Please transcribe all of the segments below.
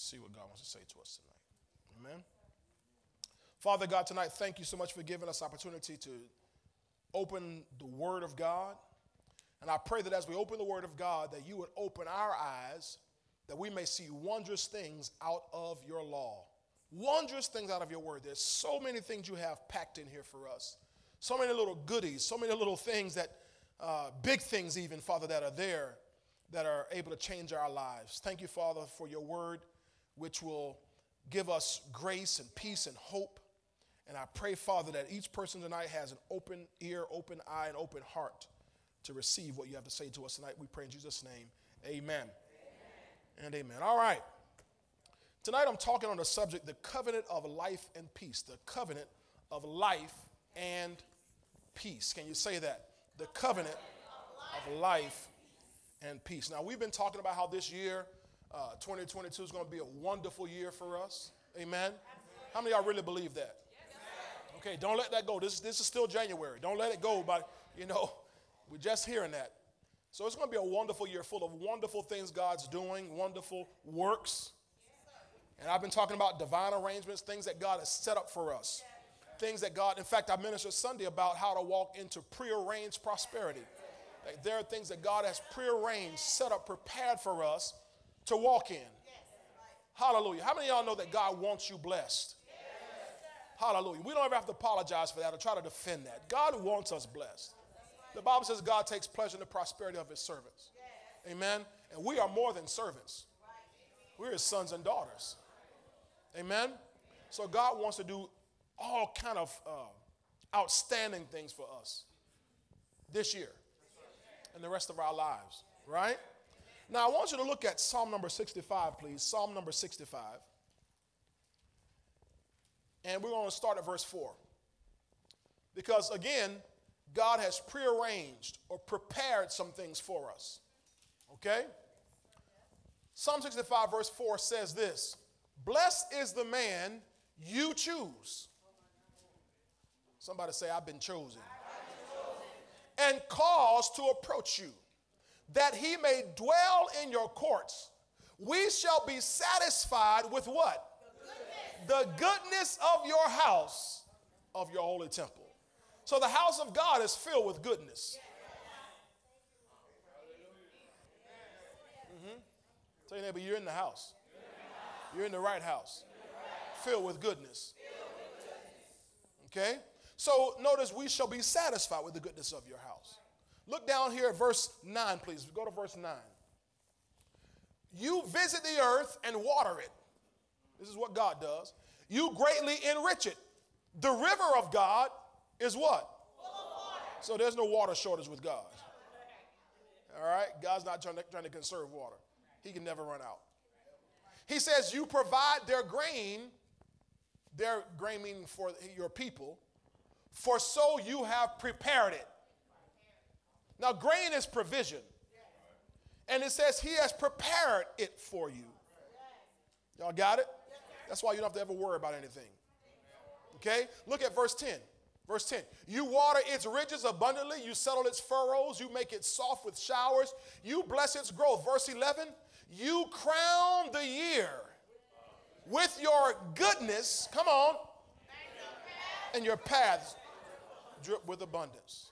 See what God wants to say to us tonight. Amen. Father God, tonight, thank you so much for giving us opportunity to open the Word of God. And I pray that as we open the Word of God, that you would open our eyes, that we may see wondrous things out of your law. Wondrous things out of your Word. There's so many things you have packed in here for us. So many little goodies, so many little things that, uh, big things even, Father, that are there that are able to change our lives. Thank you, Father, for your Word, which will give us grace and peace and hope. And I pray, Father, that each person tonight has an open ear, open eye, and open heart to receive what you have to say to us tonight. We pray in Jesus' name. Amen. amen. And amen. All right. Tonight I'm talking on the subject, the covenant of life and peace. The covenant of life and peace. Can you say that? The covenant of life and peace. Now, we've been talking about how this year, uh, 2022, is going to be a wonderful year for us. Amen. How many of y'all really believe that? Okay, don't let that go. This, this is still January. Don't let it go. But, you know, we're just hearing that. So it's going to be a wonderful year full of wonderful things God's doing, wonderful works. And I've been talking about divine arrangements, things that God has set up for us. Things that God, in fact, I ministered Sunday about how to walk into prearranged prosperity. Like there are things that God has prearranged, set up, prepared for us to walk in. Hallelujah. How many of y'all know that God wants you blessed? Hallelujah. We don't ever have to apologize for that or try to defend that. God wants us blessed. The Bible says God takes pleasure in the prosperity of his servants. Amen. And we are more than servants. We're his sons and daughters. Amen. So God wants to do all kind of uh, outstanding things for us this year and the rest of our lives, right? Now I want you to look at Psalm number 65, please. Psalm number 65. And we're going to start at verse 4. Because again, God has prearranged or prepared some things for us. Okay? Psalm 65, verse 4 says this Blessed is the man you choose. Somebody say, I've been chosen. And cause to approach you, that he may dwell in your courts. We shall be satisfied with what? the goodness of your house, of your holy temple. So the house of God is filled with goodness. Mm-hmm. Tell your neighbor, you're in the house. You're in the right house. Filled with goodness. Okay? So notice we shall be satisfied with the goodness of your house. Look down here at verse 9, please. Go to verse 9. You visit the earth and water it this is what God does. You greatly enrich it. The river of God is what? So there's no water shortage with God. All right? God's not trying to, trying to conserve water, He can never run out. He says, You provide their grain, their grain meaning for your people, for so you have prepared it. Now, grain is provision. And it says, He has prepared it for you. Y'all got it? That's why you don't have to ever worry about anything. Okay? Look at verse 10. Verse 10 You water its ridges abundantly, you settle its furrows, you make it soft with showers, you bless its growth. Verse 11 You crown the year with your goodness, come on, and your paths drip with abundance.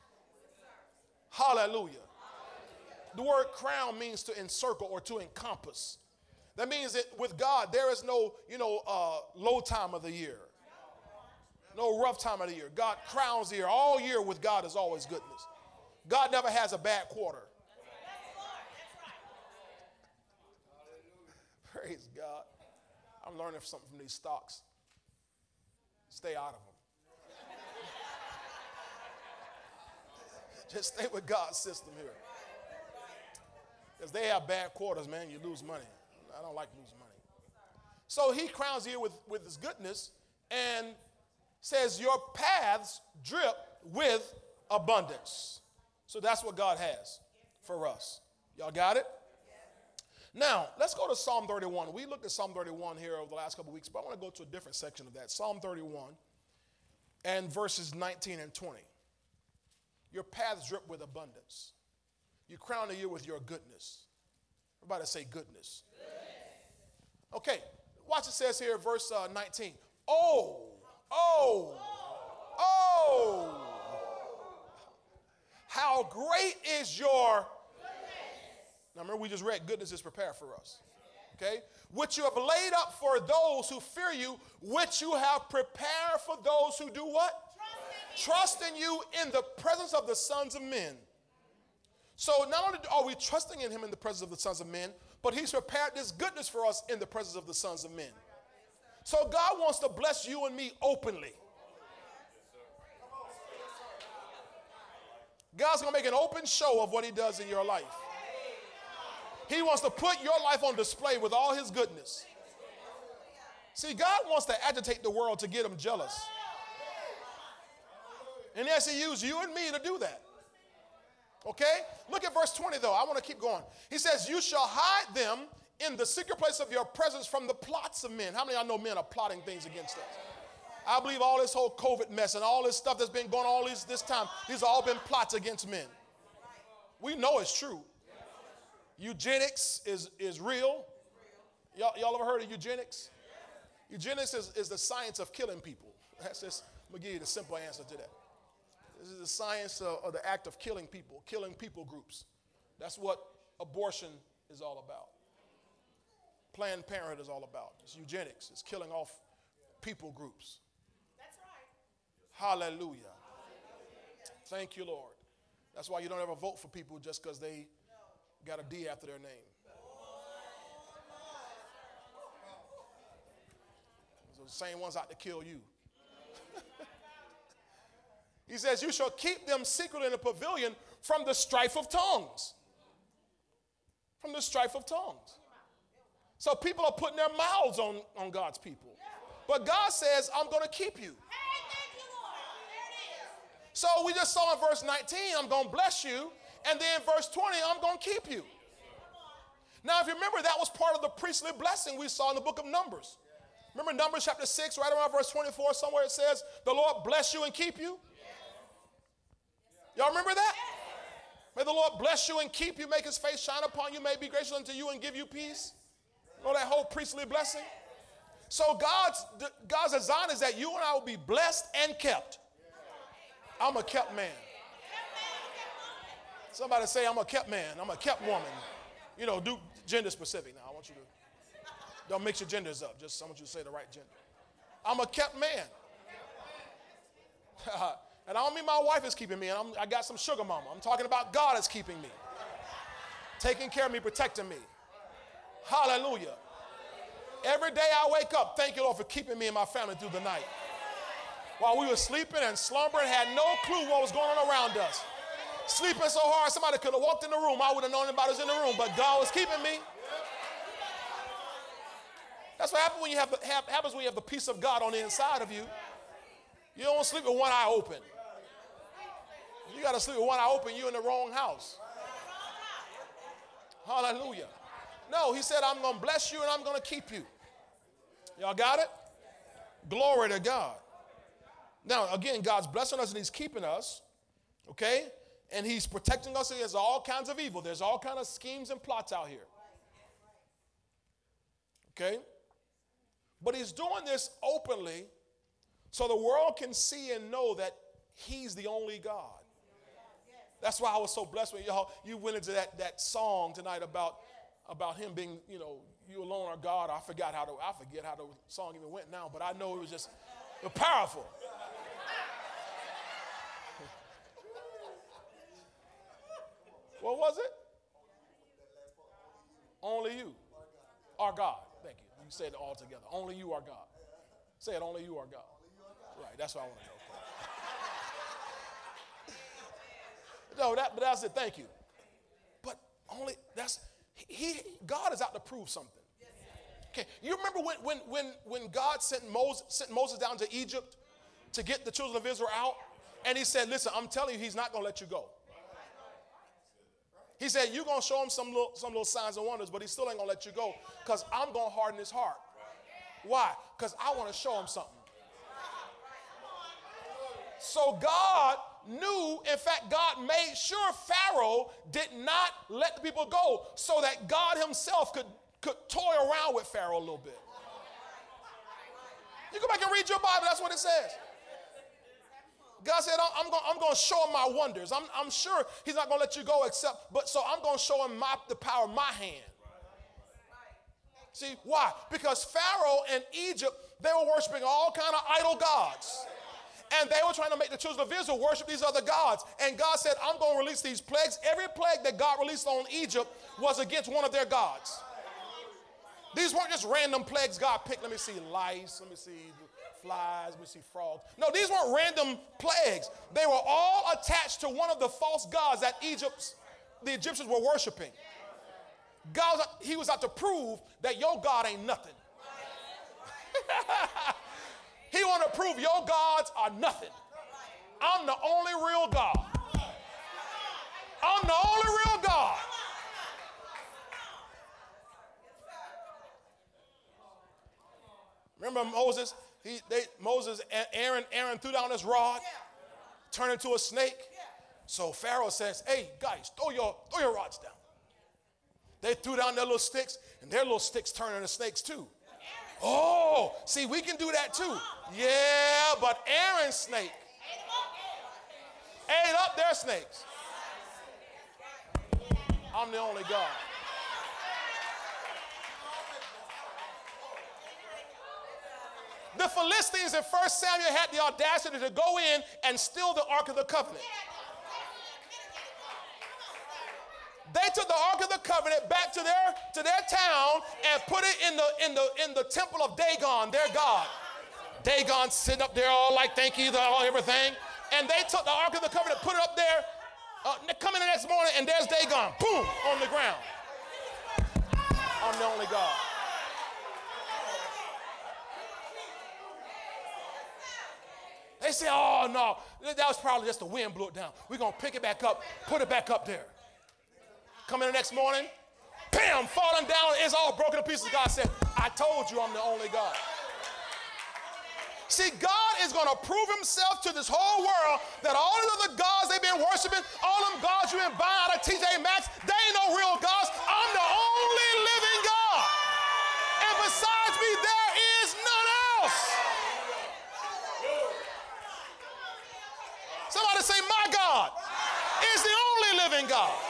Hallelujah. The word crown means to encircle or to encompass. That means that with God, there is no, you know, uh, low time of the year, no rough time of the year. God crowns the year. All year with God is always goodness. God never has a bad quarter. Praise God. I'm learning something from these stocks. Stay out of them. Just stay with God's system here. Because they have bad quarters, man, you lose money. I don't like losing money. So he crowns you with, with his goodness and says, Your paths drip with abundance. So that's what God has for us. Y'all got it? Now, let's go to Psalm 31. We looked at Psalm 31 here over the last couple weeks, but I want to go to a different section of that. Psalm 31 and verses 19 and 20. Your paths drip with abundance. You crown the year with your goodness. Everybody say goodness. Okay, Watch it says here, verse uh, 19. Oh, oh, oh. How great is your now remember, we just read goodness is prepared for us. Okay? Which you have laid up for those who fear you, which you have prepared for those who do what? Trust in, you in the presence of the sons of men. So not only are we trusting in him in the presence of the sons of men, but he's prepared this goodness for us in the presence of the sons of men. So God wants to bless you and me openly. God's to make an open show of what he does in your life. He wants to put your life on display with all his goodness. See, God wants to agitate the world to get them jealous. And yes, he used you and me to do that. Okay? Look at verse 20 though. I want to keep going. He says, You shall hide them in the secret place of your presence from the plots of men. How many of y'all know men are plotting things against us? I believe all this whole COVID mess and all this stuff that's been going on all this, this time, these have all been plots against men. We know it's true. Eugenics is, is real. Y'all, y'all ever heard of eugenics? Eugenics is, is the science of killing people. That's just, I'm give you the simple answer to that. This is the science of, of the act of killing people, killing people groups. That's what abortion is all about. Planned Parenthood is all about. It's eugenics, it's killing off people groups. That's right. Hallelujah. Thank you, Lord. That's why you don't ever vote for people just because they got a D after their name. So the same ones out to kill you. he says, You shall keep them secret in a pavilion from the strife of tongues. From the strife of tongues. So people are putting their mouths on, on God's people. But God says, I'm going to keep you. So we just saw in verse 19, I'm going to bless you. And then verse 20, I'm going to keep you. Now, if you remember, that was part of the priestly blessing we saw in the book of Numbers. Remember Numbers chapter 6, right around verse 24, somewhere it says, The Lord bless you and keep you? Y'all remember that? May the Lord bless you and keep you, make his face shine upon you, may be gracious unto you and give you peace. You know that whole priestly blessing? So God's, God's design is that you and I will be blessed and kept. I'm a kept man. Somebody say, I'm a kept man. I'm a kept woman. You know, do gender specific now. I want you to, don't mix your genders up. Just I want you to say the right gender. I'm a kept man. and I don't mean my wife is keeping me. And I'm, I got some sugar mama. I'm talking about God is keeping me, taking care of me, protecting me. Hallelujah. Every day I wake up, thank you, Lord, for keeping me and my family through the night. While we were sleeping and slumbering, had no clue what was going on around us sleeping so hard, somebody could have walked in the room. I would have known anybody was in the room, but God was keeping me. That's what happens when you have, happens when you have the peace of God on the inside of you. You don't sleep with one eye open. You got to sleep with one eye open. You're in the wrong house. Hallelujah. No, he said, I'm going to bless you and I'm going to keep you. Y'all got it? Glory to God. Now, again, God's blessing us and he's keeping us. Okay? and he's protecting us against all kinds of evil. There's all kinds of schemes and plots out here. Okay? But he's doing this openly so the world can see and know that he's the only God. That's why I was so blessed when y'all you went into that, that song tonight about, about him being, you know, you alone are God. I forgot how to I forget how the song even went now, but I know it was just powerful. What was it? Only you are God. Thank you. You said it all together. Only you are God. Say it, only you are God. Right, that's what I want to know. No, that, but that's it. Thank you. But only, that's, he, God is out to prove something. Okay, you remember when, when, when, when God sent Moses, sent Moses down to Egypt to get the children of Israel out? And he said, listen, I'm telling you, he's not going to let you go. He said, You're going to show him some little, some little signs and wonders, but he still ain't going to let you go because I'm going to harden his heart. Why? Because I want to show him something. So God knew, in fact, God made sure Pharaoh did not let the people go so that God himself could, could toy around with Pharaoh a little bit. You go back and read your Bible, that's what it says. God said, I'm, going, I'm to show him my wonders. I'm, I'm sure he's not going to let you go except, but so I'm going to show him my, the power of my hand. See, why? Because Pharaoh and Egypt, they were worshiping all kind of idol gods. And they were trying to make the children of Israel worship these other gods. And God said, I'm going to release these plagues. Every plague that God released on Egypt was against one of their gods. These weren't just random plagues God picked. Let me see lice. Let me see flies, let me see frogs. No, these weren't random plagues. They were all attached to one of the false gods that Egypt's, the Egyptians were worshiping. God, he was out to prove that your God ain't nothing. he want to prove your gods are nothing. I'm the only real God. I'm the only real God. Remember Moses? He, they, Moses, Aaron, Aaron threw down his rod, turned into a snake. So Pharaoh says, "Hey guys, throw your throw your rods down." They threw down their little sticks, and their little sticks turned into snakes too. Oh, see, we can do that too. Yeah, but Aaron's snake ate up their snakes. I'm the only God. The Philistines in 1 Samuel had the audacity to go in and steal the Ark of the Covenant. They took the Ark of the Covenant back to their, to their town and put it in the, in, the, in the temple of Dagon, their God. Dagon sitting up there all like, thank you, all everything. And they took the Ark of the Covenant, put it up there, uh, come in the next morning, and there's Dagon, boom, on the ground. I'm the only God. They say, oh no, that was probably just the wind blew it down. We're going to pick it back up, put it back up there. Come in the next morning, bam, falling down, it's all broken to pieces. God said, I told you I'm the only God. See, God is going to prove himself to this whole world that all the other gods they've been worshiping, all them gods you've been buying out of TJ Maxx, they ain't no real gods. I'm the only living God. And besides me, there is none else. Somebody say, My God is the only living God.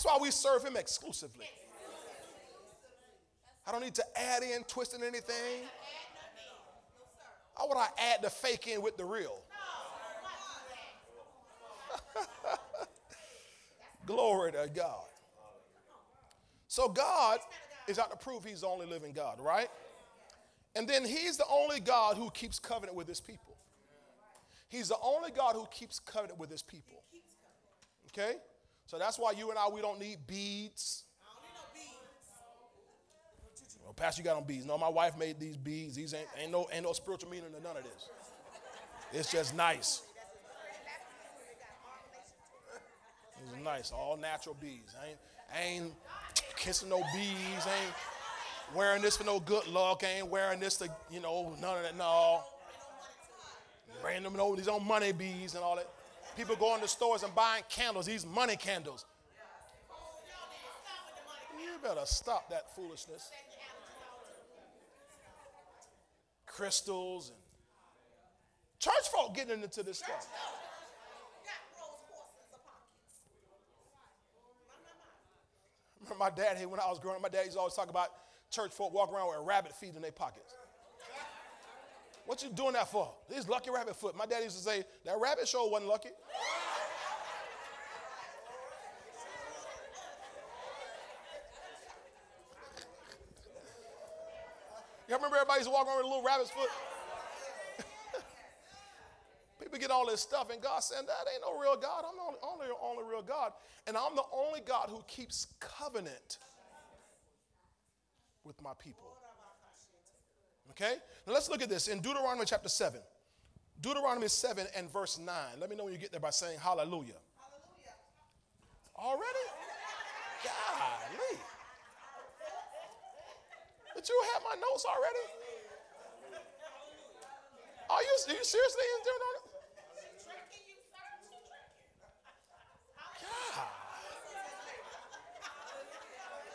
That's why we serve Him exclusively. I don't need to add in, twist in anything. How would I add the fake in with the real? Glory to God. So God is out to prove he's the only living God, right? And then he's the only God who keeps covenant with his people. He's the only God who keeps covenant with his people. Okay? So that's why you and I, we don't need beads. Well, Pastor, you got on beads. No, my wife made these beads. These ain't, ain't, no, ain't no spiritual meaning to none of this. It's just nice. It's nice, all natural beads. I ain't, I ain't kissing no bees. ain't wearing this for no good luck. ain't wearing this to, you know, none of that. No. Random, know, these own money bees and all that. People going to stores and buying candles, these money candles. You better stop that foolishness. Crystals and church folk getting into this stuff. Remember my dad, hey, when I was growing up, my dad used always talk about church folk walking around with a rabbit feet in their pockets. What you doing that for? This lucky rabbit foot. My dad used to say, that rabbit show wasn't lucky. You remember everybody used to walk around with a little rabbit's foot? People get all this stuff, and God said, That ain't no real God. I'm the only, only, only real God. And I'm the only God who keeps covenant with my people. Okay? Now let's look at this in Deuteronomy chapter 7. Deuteronomy 7 and verse 9. Let me know when you get there by saying hallelujah. Hallelujah. Already? Golly. Did you have my notes already? Are you, are you seriously in Deuteronomy? God.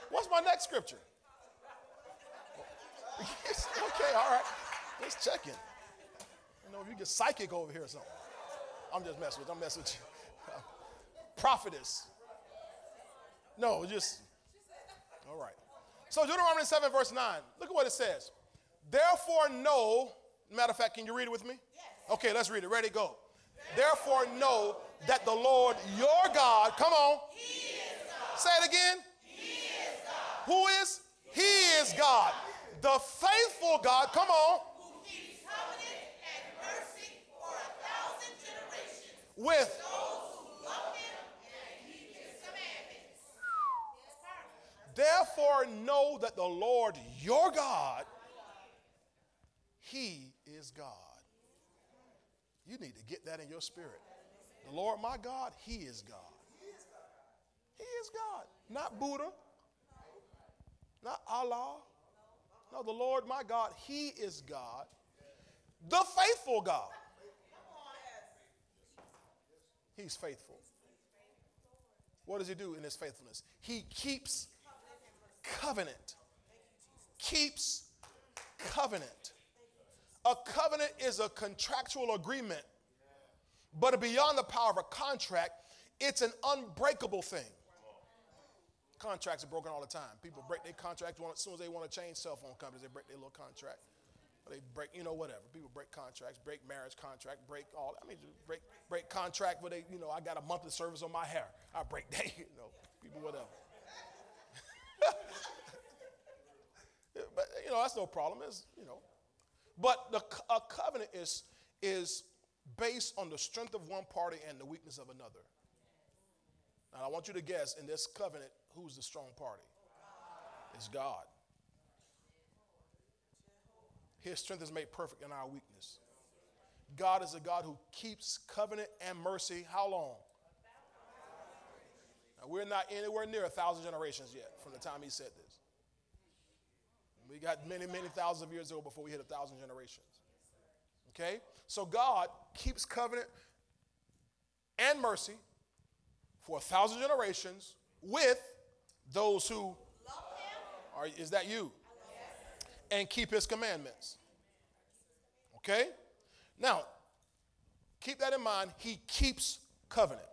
What's my next scripture? okay, all right. Let's check checking. You know, if you get psychic over here or something. I'm just messing with you. I'm messing with you. prophetess. No, just, all right. So Deuteronomy 7, verse 9. Look at what it says. Therefore, know, matter of fact, can you read it with me? Okay, let's read it. Ready, go. Therefore, know that the Lord your God, come on. Say it again. He is Who is? He is God. The faithful God, come on. Who keeps covenant and mercy for a thousand generations. With Those who love him and keep his commandments. Therefore, know that the Lord your God, He is God. You need to get that in your spirit. The Lord my God, He is God. He is God. Not Buddha, not Allah. No, the Lord my God, He is God, the faithful God. He's faithful. What does He do in His faithfulness? He keeps covenant. Keeps covenant. A covenant is a contractual agreement, but beyond the power of a contract, it's an unbreakable thing. Contracts are broken all the time. People break their contract as soon as they want to change cell phone companies. They break their little contract. Or they break, you know, whatever. People break contracts, break marriage contract, break all. I mean, break break contract where they, you know, I got a monthly service on my hair. I break that, you know, people whatever. but you know that's no problem. It's you know, but the a covenant is is based on the strength of one party and the weakness of another. Now I want you to guess in this covenant who's the strong party. It's God. His strength is made perfect in our weakness. God is a God who keeps covenant and mercy. How long? Now, we're not anywhere near a thousand generations yet from the time he said this. We got many, many thousands of years ago before we hit a thousand generations. Okay? So God keeps covenant and mercy for a thousand generations with those who love him are, is that you? And keep his commandments. Okay? Now, keep that in mind. He keeps covenant.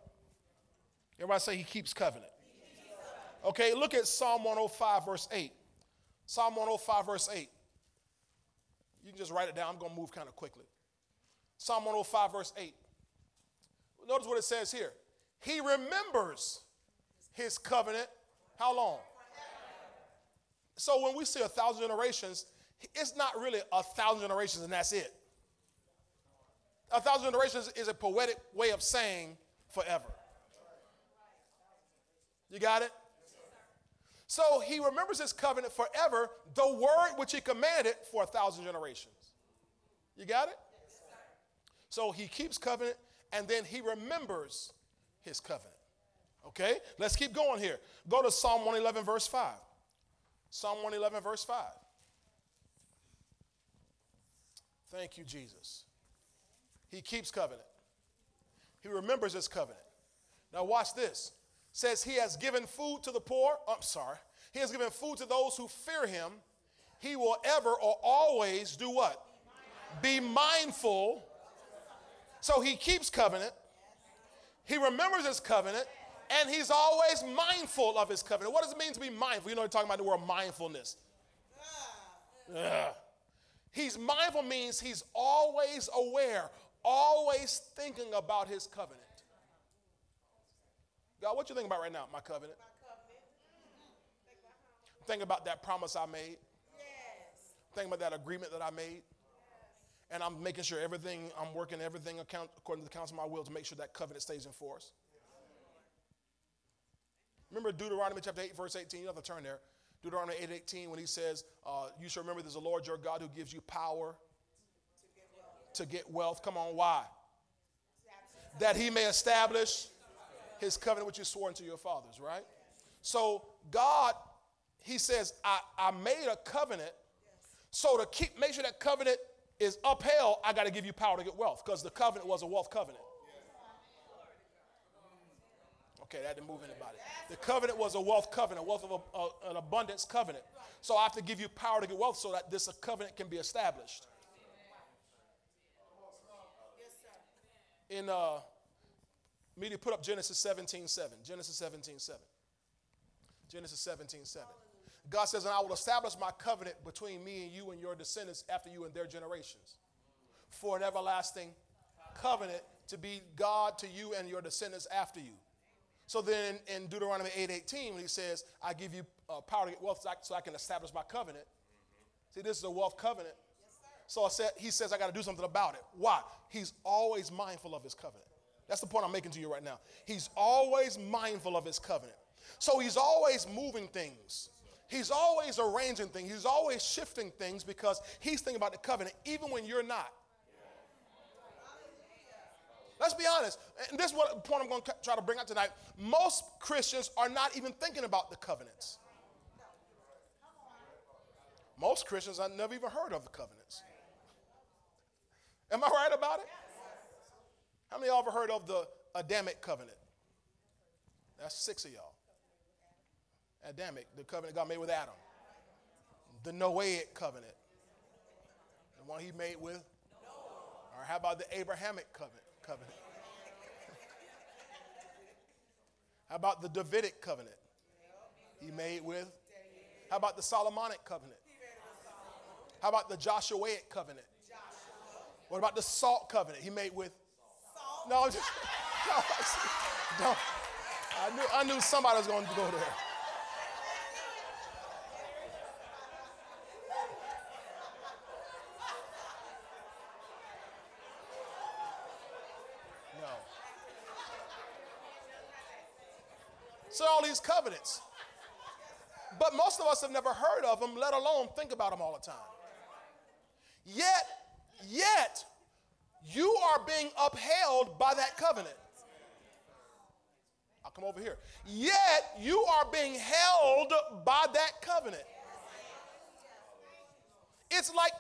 Everybody say he keeps covenant. Okay, look at Psalm 105, verse 8. Psalm 105, verse 8. You can just write it down. I'm going to move kind of quickly. Psalm 105, verse 8. Notice what it says here. He remembers his covenant. How long? So when we say a thousand generations, it's not really a thousand generations and that's it. A thousand generations is a poetic way of saying forever. You got it? So he remembers his covenant forever, the word which he commanded for a thousand generations. You got it? So he keeps covenant and then he remembers his covenant. Okay? Let's keep going here. Go to Psalm 111, verse 5. Psalm 111, verse 5. Thank you, Jesus. He keeps covenant. He remembers his covenant. Now watch this. Says he has given food to the poor. Oh, I'm sorry. He has given food to those who fear him. He will ever or always do what? Be mindful. So he keeps covenant. He remembers his covenant. And he's always mindful of his covenant. What does it mean to be mindful? You know, we're talking about the word mindfulness. Ugh. He's mindful means he's always aware, always thinking about his covenant. God, what you think about right now? My covenant. Think about that promise I made. Think about that agreement that I made. And I'm making sure everything, I'm working everything account, according to the counsel of my will to make sure that covenant stays in force. Remember Deuteronomy chapter 8, verse 18? You don't have to turn there. Deuteronomy 8, 18, when he says, uh, You shall remember there's a Lord your God who gives you power to get wealth. Come on, why? That he may establish his covenant which you swore unto your fathers, right? So God, he says, I, I made a covenant. So to keep make sure that covenant is upheld, I got to give you power to get wealth because the covenant was a wealth covenant. Okay, that didn't move anybody. The covenant was a wealth covenant, a wealth of a, a- an abundance covenant. So I have to give you power to get wealth so that this covenant can be established. In uh, media, put up Genesis 17 7. Genesis 17 7. Genesis 17 7. God says, And I will establish my covenant between me and you and your descendants after you and their generations for an everlasting covenant to be God to you and your descendants after you. So then in Deuteronomy 8:18, when he says, I give you uh, power to get wealth so I, so I can establish my covenant. See, this is a wealth covenant. So I said, he says, I got to do something about it. Why? He's always mindful of his covenant. That's the point I'm making to you right now. He's always mindful of his covenant. So he's always moving things. He's always arranging things. He's always shifting things because he's thinking about the covenant, even when you're not. Let's be honest. And this is what point I'm going to try to bring out tonight. Most Christians are not even thinking about the covenants. Most Christians I've never even heard of the covenants. Am I right about it? How many of y'all ever heard of the Adamic covenant? That's six of y'all. Adamic, the covenant God made with Adam. The Noahic covenant, the one he made with. Or how about the Abrahamic covenant? Covenant? how about the Davidic covenant he made with? How about the Solomonic covenant? How about the Joshuaic covenant? What about the salt covenant he made with? No, I'm just, no. I knew, I knew somebody was going to go there. Covenants. But most of us have never heard of them, let alone think about them all the time. Yet, yet, you are being upheld by that covenant. I'll come over here. Yet, you are being held by that covenant. It's like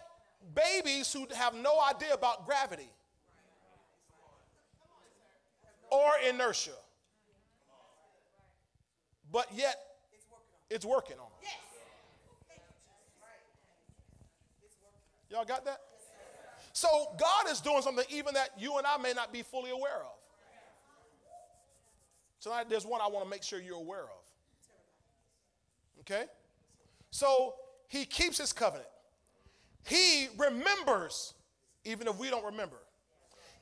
babies who have no idea about gravity or inertia. But yet, it's working on them. Y'all got that? So God is doing something even that you and I may not be fully aware of. Tonight, there's one I want to make sure you're aware of. Okay? So he keeps his covenant. He remembers, even if we don't remember.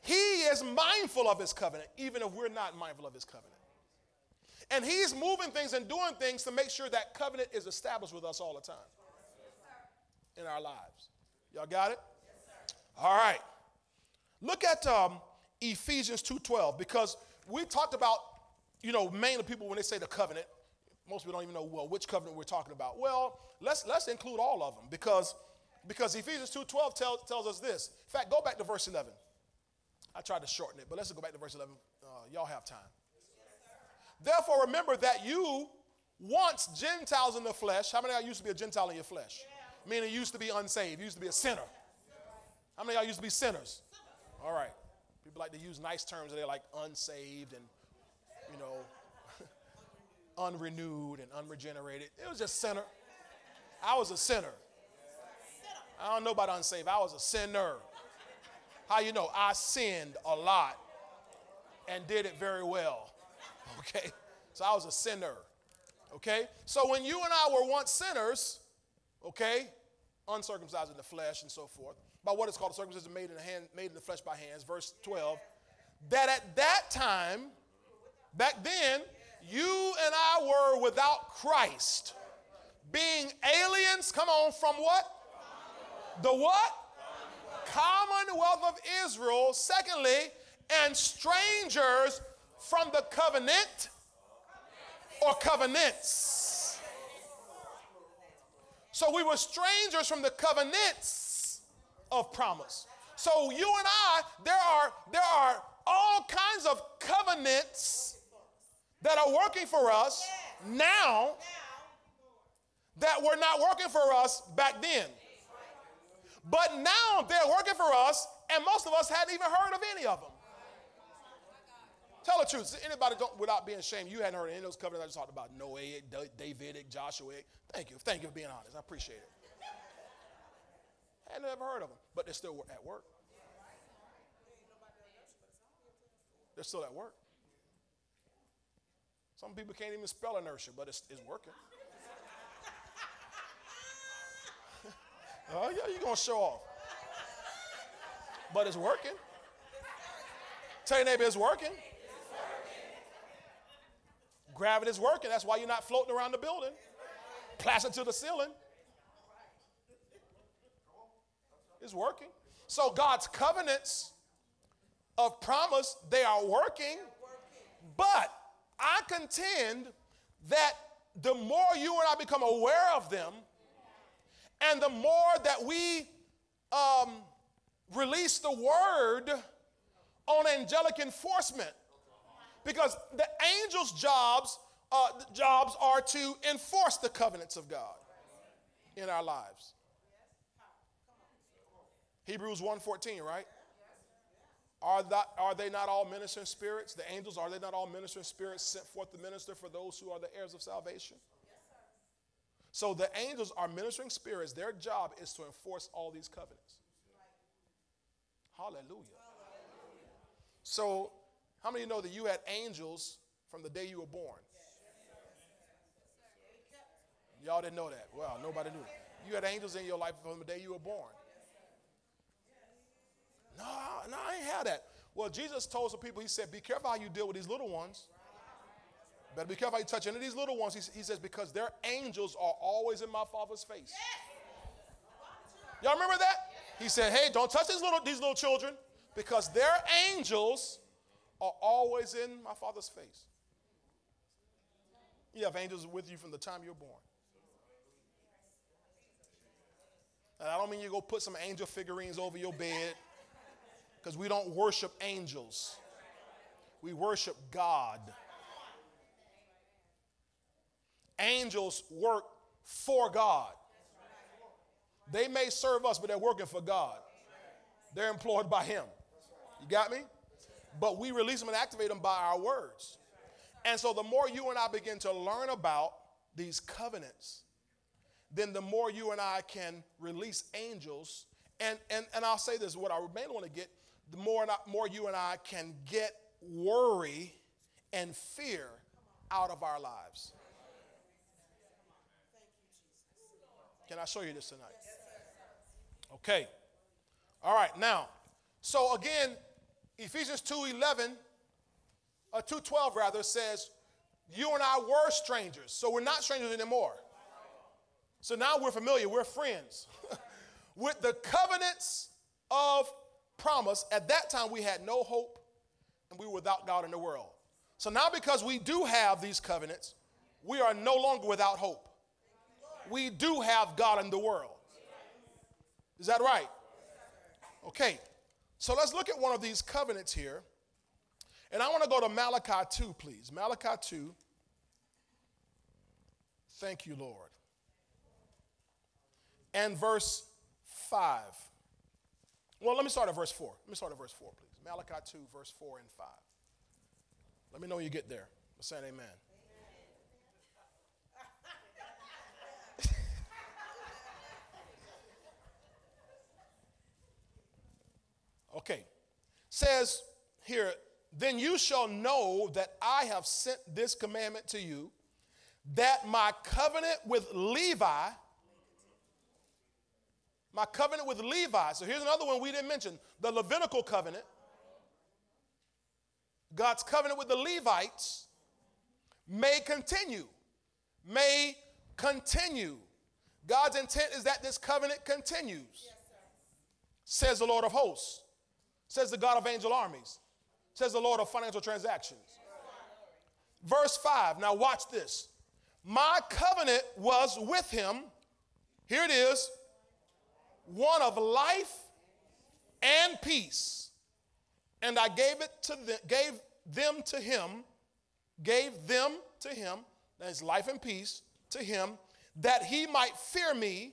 He is mindful of his covenant, even if we're not mindful of his covenant. And he's moving things and doing things to make sure that covenant is established with us all the time in our lives. Y'all got it? All right. Look at um, Ephesians 2.12 because we talked about, you know, mainly people when they say the covenant, most people don't even know, well, which covenant we're talking about. Well, let's, let's include all of them because, because Ephesians 2.12 tell, tells us this. In fact, go back to verse 11. I tried to shorten it, but let's go back to verse 11. Uh, y'all have time. Therefore, remember that you once Gentiles in the flesh. How many of y'all used to be a Gentile in your flesh? Meaning you used to be unsaved. You used to be a sinner. How many of y'all used to be sinners? All right. People like to use nice terms. They're like unsaved and, you know, unrenewed and unregenerated. It was just sinner. I was a sinner. I don't know about unsaved. I was a sinner. How you know? I sinned a lot and did it very well. Okay? So I was a sinner. Okay? So when you and I were once sinners, okay, uncircumcised in the flesh and so forth, by what is called circumcision made in the hand, made in the flesh by hands, verse 12, that at that time, back then, you and I were without Christ, being aliens, come on, from what? The what? Commonwealth of Israel. Secondly, and strangers from the covenant or covenants. So we were strangers from the covenants of promise. So you and I, there are there are all kinds of covenants that are working for us now that were not working for us back then. But now they're working for us, and most of us hadn't even heard of any of them. Tell the truth. Anybody don't, without being ashamed, you hadn't heard any of those covenants I just talked about, Noahic, Davidic, Joshuaic. Thank you. Thank you for being honest. I appreciate it. I had never heard of them, but they're still at work. They're still at work. Some people can't even spell inertia, but it's, it's working. oh, yeah, you're going to show off. But it's working. Tell your neighbor it's working. Gravity's working. That's why you're not floating around the building, plastered to the ceiling. It's working. So God's covenants of promise, they are working. But I contend that the more you and I become aware of them, and the more that we um, release the word on angelic enforcement, because the angels' jobs, uh, jobs are to enforce the covenants of God in our lives. Hebrews 1:14, right? Are, that, are they not all ministering spirits? The angels, are they not all ministering spirits sent forth to minister for those who are the heirs of salvation? So the angels are ministering spirits. Their job is to enforce all these covenants. Hallelujah. So, how many know that you had angels from the day you were born? Y'all didn't know that. Well, nobody knew. You had angels in your life from the day you were born. No, no, I ain't had that. Well, Jesus told some people, he said, be careful how you deal with these little ones. Better be careful how you touch any of these little ones. He, he says, because their angels are always in my Father's face. Y'all remember that? He said, hey, don't touch these little, these little children because their angels are always in my Father's face. You have angels with you from the time you're born. And I don't mean you go put some angel figurines over your bed because we don't worship angels, we worship God. Angels work for God. They may serve us, but they're working for God. They're employed by Him. You got me? But we release them and activate them by our words. And so the more you and I begin to learn about these covenants, then the more you and I can release angels. And, and, and I'll say this what I mainly want to get the more, I, more you and I can get worry and fear out of our lives. Can I show you this tonight? Okay. All right, now, so again, Ephesians 2.11, or 2.12 rather, says, you and I were strangers, so we're not strangers anymore. So now we're familiar, we're friends. With the covenants of promise, at that time we had no hope and we were without God in the world. So now, because we do have these covenants, we are no longer without hope. We do have God in the world. Is that right? Okay, so let's look at one of these covenants here. And I want to go to Malachi 2, please. Malachi 2. Thank you, Lord. And verse 5. Well, let me start at verse 4. Let me start at verse 4, please. Malachi 2, verse 4 and 5. Let me know when you get there. Let's say amen. Okay. Says here, then you shall know that I have sent this commandment to you, that my covenant with Levi my covenant with Levi. So here's another one we didn't mention the Levitical covenant. God's covenant with the Levites may continue. May continue. God's intent is that this covenant continues, yes, says the Lord of hosts, says the God of angel armies, says the Lord of financial transactions. Verse 5, now watch this. My covenant was with him. Here it is one of life and peace. And I gave it to them, gave them to him, gave them to him, that is life and peace, to him, that he might fear me.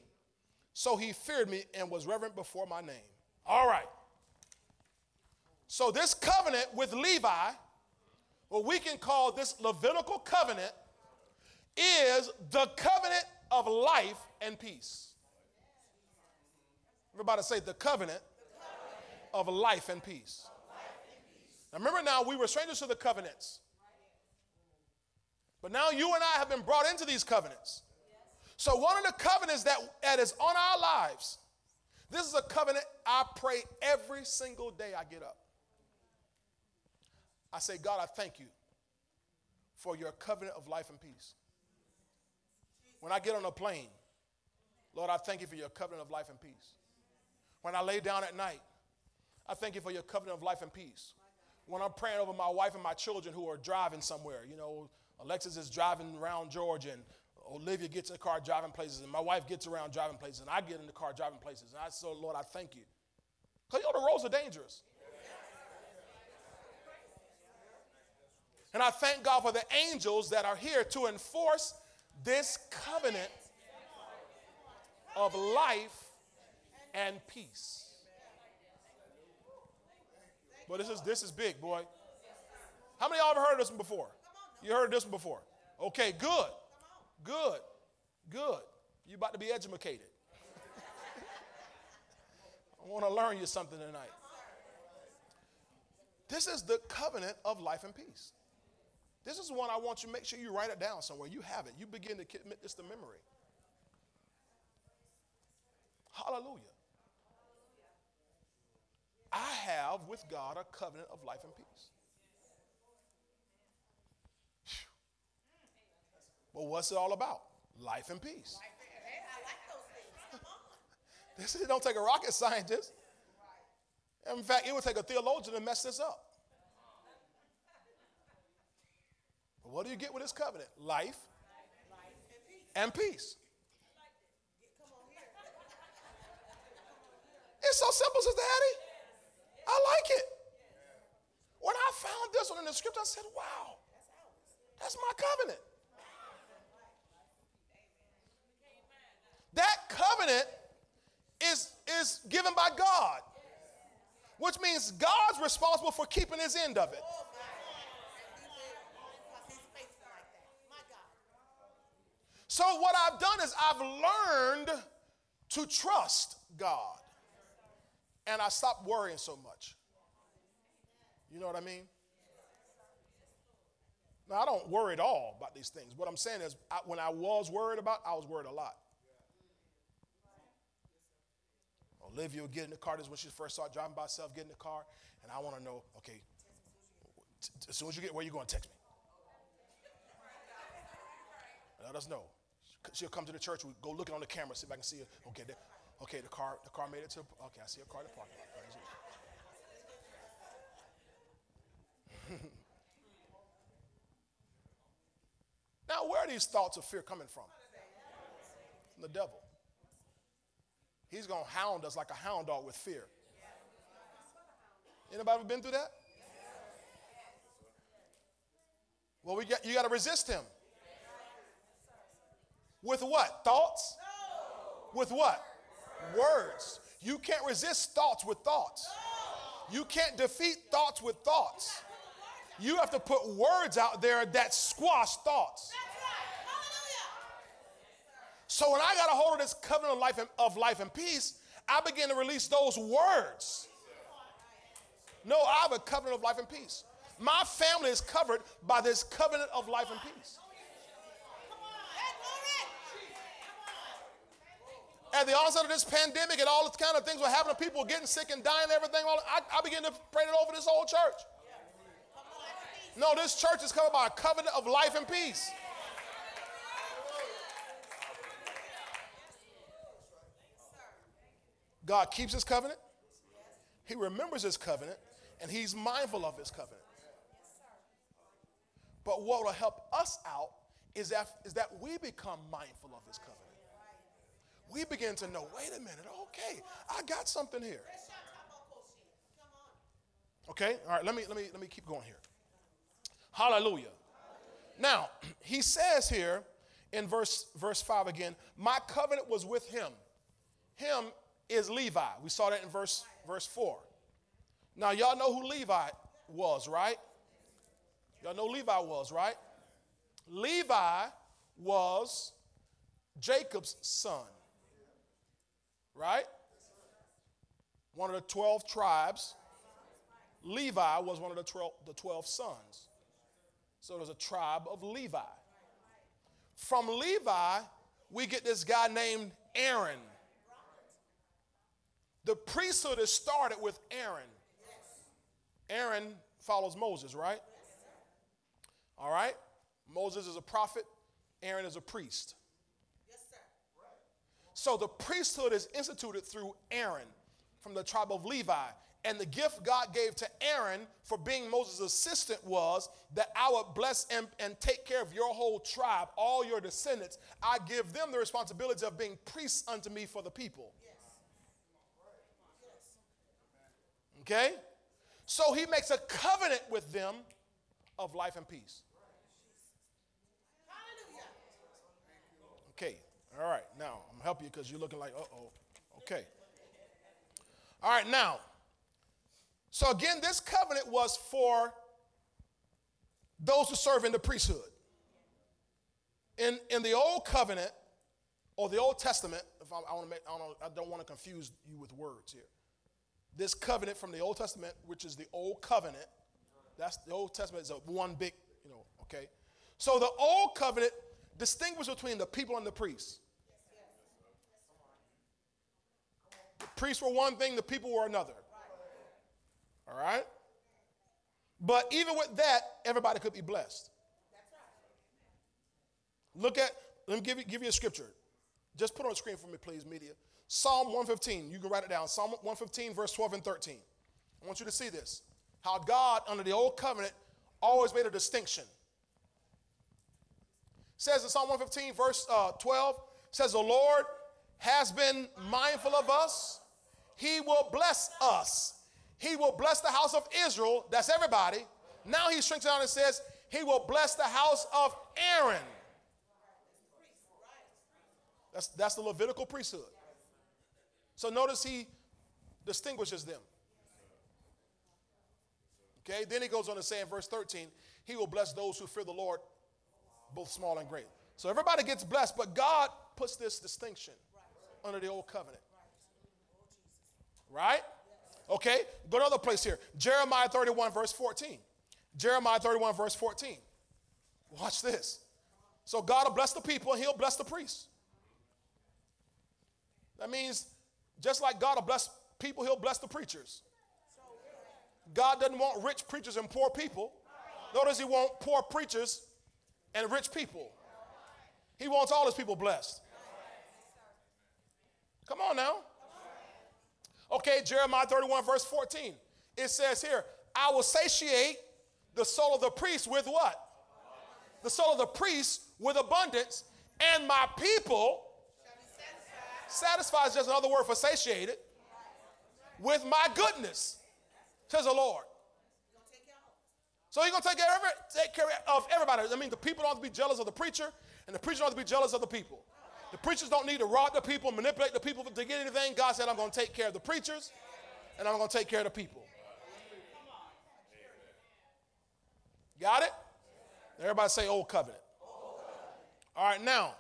So he feared me and was reverent before my name. All right. So this covenant with Levi what we can call this Levitical covenant is the covenant of life and peace. Everybody say the covenant, of life and peace. Now remember now, we were strangers to the covenants. But now you and I have been brought into these covenants. So one of the covenants that, that is on our lives, this is a covenant I pray every single day I get up. I say, God, I thank you for your covenant of life and peace. When I get on a plane, Lord, I thank you for your covenant of life and peace. When I lay down at night, I thank you for your covenant of life and peace. When I'm praying over my wife and my children who are driving somewhere, you know, Alexis is driving around Georgia and Olivia gets in the car driving places, and my wife gets around driving places, and I get in the car driving places. And I say, Lord, I thank you. Because you know the roads are dangerous. And I thank God for the angels that are here to enforce this covenant of life and peace. But this is this is big, boy. How many of y'all ever heard this one before? You heard this one before? Okay, good. Good. Good. You about to be educated. I want to learn you something tonight. This is the covenant of life and peace. This is one I want you to make sure you write it down somewhere. You have it. You begin to commit this to memory. Hallelujah. I have with God a covenant of life and peace. But what's it all about? Life and peace. This it don't take a rocket scientist. In fact, it would take a theologian to mess this up. But what do you get with this covenant? Life and peace. It's so simple, Sister Hattie. I like it. When I found this one in the script, I said, wow, that's my covenant. That covenant is, is given by God, which means God's responsible for keeping his end of it. So, what I've done is I've learned to trust God and I stopped worrying so much. You know what I mean? Now, I don't worry at all about these things. What I'm saying is, I, when I was worried about, I was worried a lot. Olivia would get in the car. This is when she first started driving by herself, get in the car, and I want to know, okay, as soon as you get where you going, text me. Let us know. She'll come to the church. We go looking on the camera, see if I can see her. Okay, there. Okay, the car, the car made it to. Okay, I see a car in the parking lot. now, where are these thoughts of fear coming from? From the devil. He's gonna hound us like a hound dog with fear. Anybody ever been through that? Well, we got, you got to resist him. With what? Thoughts? With what? Words. You can't resist thoughts with thoughts. You can't defeat thoughts with thoughts. You have to put words out there that squash thoughts. That's right. Hallelujah. So when I got a hold of this covenant of life and, of life and peace, I began to release those words. No, I have a covenant of life and peace. My family is covered by this covenant of life and peace. At the onset of this pandemic and all the kind of things were happening, people were getting sick and dying everything, I, I began to pray it over this whole church. No, this church is covered by a covenant of life and peace. God keeps his covenant, he remembers his covenant, and he's mindful of his covenant. But what will help us out is that, is that we become mindful of his covenant. We begin to know, wait a minute, okay, I got something here. Okay, all right, let me let me let me keep going here. Hallelujah. Now, he says here in verse verse 5 again, my covenant was with him. Him is Levi. We saw that in verse verse 4. Now y'all know who Levi was, right? Y'all know Levi was, right? Levi was Jacob's son, right? One of the 12 tribes. Levi was one of the 12, the 12 sons. So there's a tribe of Levi. From Levi, we get this guy named Aaron. The priesthood is started with Aaron. Aaron follows Moses, right? All right? Moses is a prophet, Aaron is a priest. So the priesthood is instituted through Aaron from the tribe of Levi. And the gift God gave to Aaron for being Moses' assistant was that I would bless and, and take care of your whole tribe, all your descendants. I give them the responsibility of being priests unto me for the people. Okay? So he makes a covenant with them of life and peace. Okay, all right, now I'm gonna help you because you're looking like, uh oh. Okay. All right, now. So again, this covenant was for those who serve in the priesthood. In, in the old covenant or the Old Testament, if I, I want to make, I don't, I don't want to confuse you with words here. This covenant from the Old Testament, which is the old covenant, that's the Old Testament is a one big, you know, okay. So the old covenant distinguished between the people and the priests. The priests were one thing, the people were another. All right? But even with that, everybody could be blessed. Look at, let me give you, give you a scripture. Just put on the screen for me, please, media. Psalm 115. You can write it down. Psalm 115, verse 12 and 13. I want you to see this. How God, under the old covenant, always made a distinction. Says in Psalm 115, verse uh, 12, says, The Lord has been mindful of us. He will bless us. He will bless the house of Israel. That's everybody. Now he shrinks down and says, He will bless the house of Aaron. That's, that's the Levitical priesthood. So notice he distinguishes them. Okay, then he goes on to say in verse 13, He will bless those who fear the Lord, both small and great. So everybody gets blessed, but God puts this distinction under the old covenant. Right? Okay, go to another place here. Jeremiah 31, verse 14. Jeremiah 31, verse 14. Watch this. So God will bless the people and he'll bless the priests. That means just like God will bless people, he'll bless the preachers. God doesn't want rich preachers and poor people. Does he want poor preachers and rich people. He wants all his people blessed. Come on now. Okay, Jeremiah 31, verse 14. It says here, I will satiate the soul of the priest with what? The soul of the priest with abundance, and my people satisfies just another word for satiated with my goodness, says the Lord. So he's gonna take care, of every, take care of everybody. I mean, the people don't have to be jealous of the preacher, and the preacher don't have to be jealous of the people. The preachers don't need to rob the people, manipulate the people to get anything. God said, I'm going to take care of the preachers and I'm going to take care of the people. Got it? Everybody say Old Covenant. All right, now.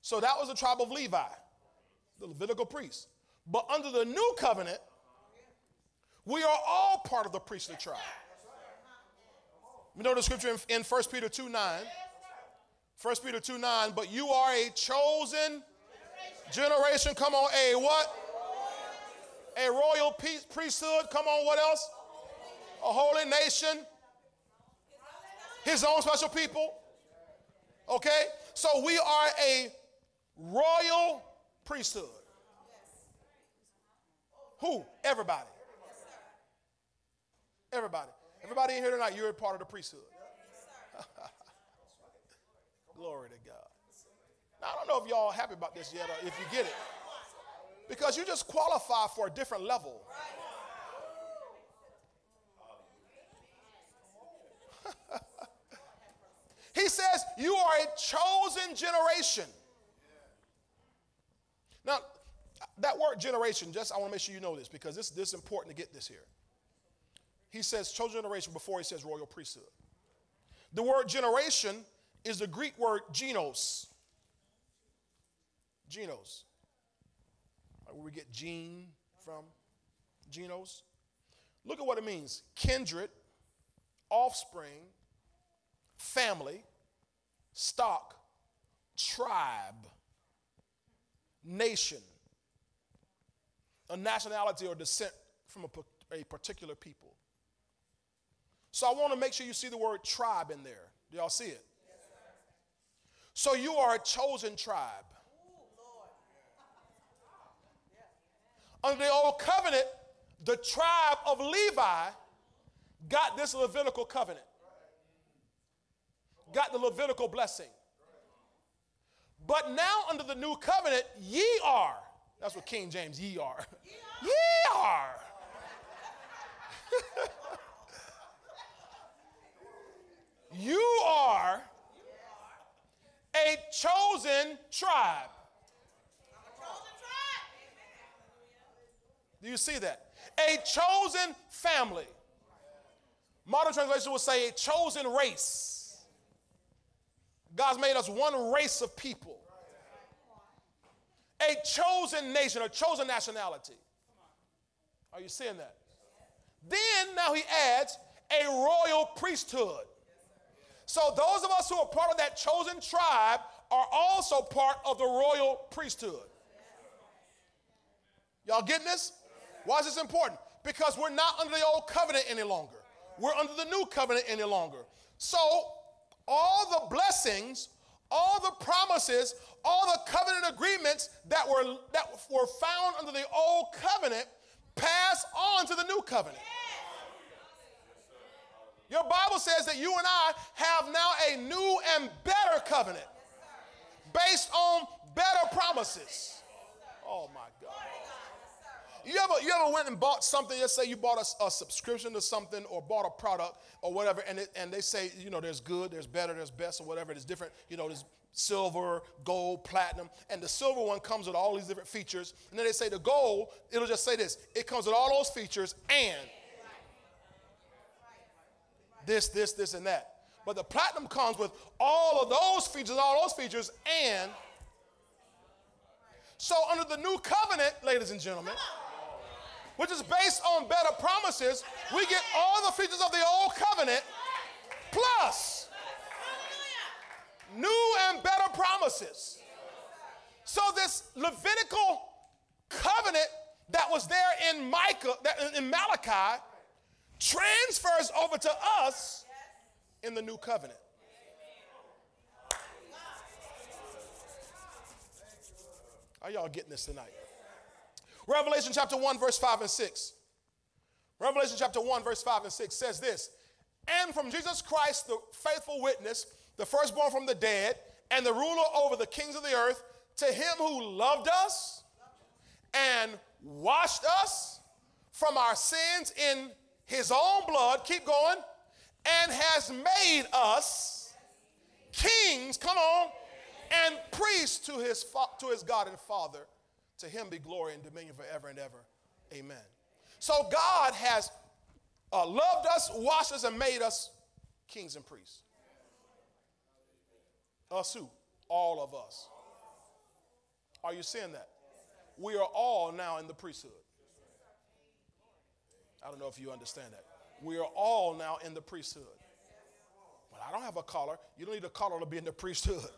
So that was the tribe of Levi, the Levitical priests. But under the new covenant, we are all part of the priestly tribe. We know the scripture in, in 1 Peter 2 9. 1 Peter 2 9, but you are a chosen generation. Come on, a what? A royal priesthood. Come on, what else? A holy nation. His own special people. Okay? So we are a royal priesthood. Who? Everybody. Everybody. Everybody in here tonight, you're a part of the priesthood. Glory to God. Now, I don't know if y'all happy about this yet or if you get it. Because you just qualify for a different level. he says, You are a chosen generation. Now, that word generation, just I want to make sure you know this because this, this is important to get this here. He says chosen generation before he says royal priesthood. The word generation is the Greek word genos. Genos. Like where we get gene from. Genos. Look at what it means kindred, offspring, family, stock, tribe, nation, a nationality or descent from a, a particular people. So I want to make sure you see the word tribe in there. Do y'all see it? so you are a chosen tribe. Under the old covenant, the tribe of Levi got this Levitical covenant, got the Levitical blessing. But now, under the new covenant, ye are. That's what King James, ye are. Ye are. you are a chosen tribe. Do you see that? A chosen family. Modern translation will say a chosen race. God's made us one race of people. A chosen nation, a chosen nationality. Are you seeing that? Then now he adds a royal priesthood. So those of us who are part of that chosen tribe are also part of the royal priesthood. Y'all getting this? Why is this important? Because we're not under the old covenant any longer. We're under the new covenant any longer. So all the blessings, all the promises, all the covenant agreements that were that were found under the old covenant pass on to the new covenant. Your Bible says that you and I have now a new and better covenant based on better promises. Oh my God. You ever, you ever went and bought something? Let's say you bought a, a subscription to something or bought a product or whatever, and, it, and they say, you know, there's good, there's better, there's best, or whatever. There's different, you know, there's silver, gold, platinum, and the silver one comes with all these different features. And then they say the gold, it'll just say this it comes with all those features and this, this, this, and that. But the platinum comes with all of those features, all those features, and so under the new covenant, ladies and gentlemen, which is based on better promises, we get all the features of the old covenant plus new and better promises. So this Levitical covenant that was there in Micah, that, in Malachi, transfers over to us in the new covenant. Are y'all getting this tonight? Revelation chapter 1, verse 5 and 6. Revelation chapter 1, verse 5 and 6 says this And from Jesus Christ, the faithful witness, the firstborn from the dead, and the ruler over the kings of the earth, to him who loved us and washed us from our sins in his own blood, keep going, and has made us kings, come on, and priests to his, to his God and Father. To him be glory and dominion forever and ever. Amen. So God has uh, loved us, washed us, and made us kings and priests. Us who? All of us. Are you seeing that? We are all now in the priesthood. I don't know if you understand that. We are all now in the priesthood. But I don't have a collar. You don't need a collar to be in the priesthood.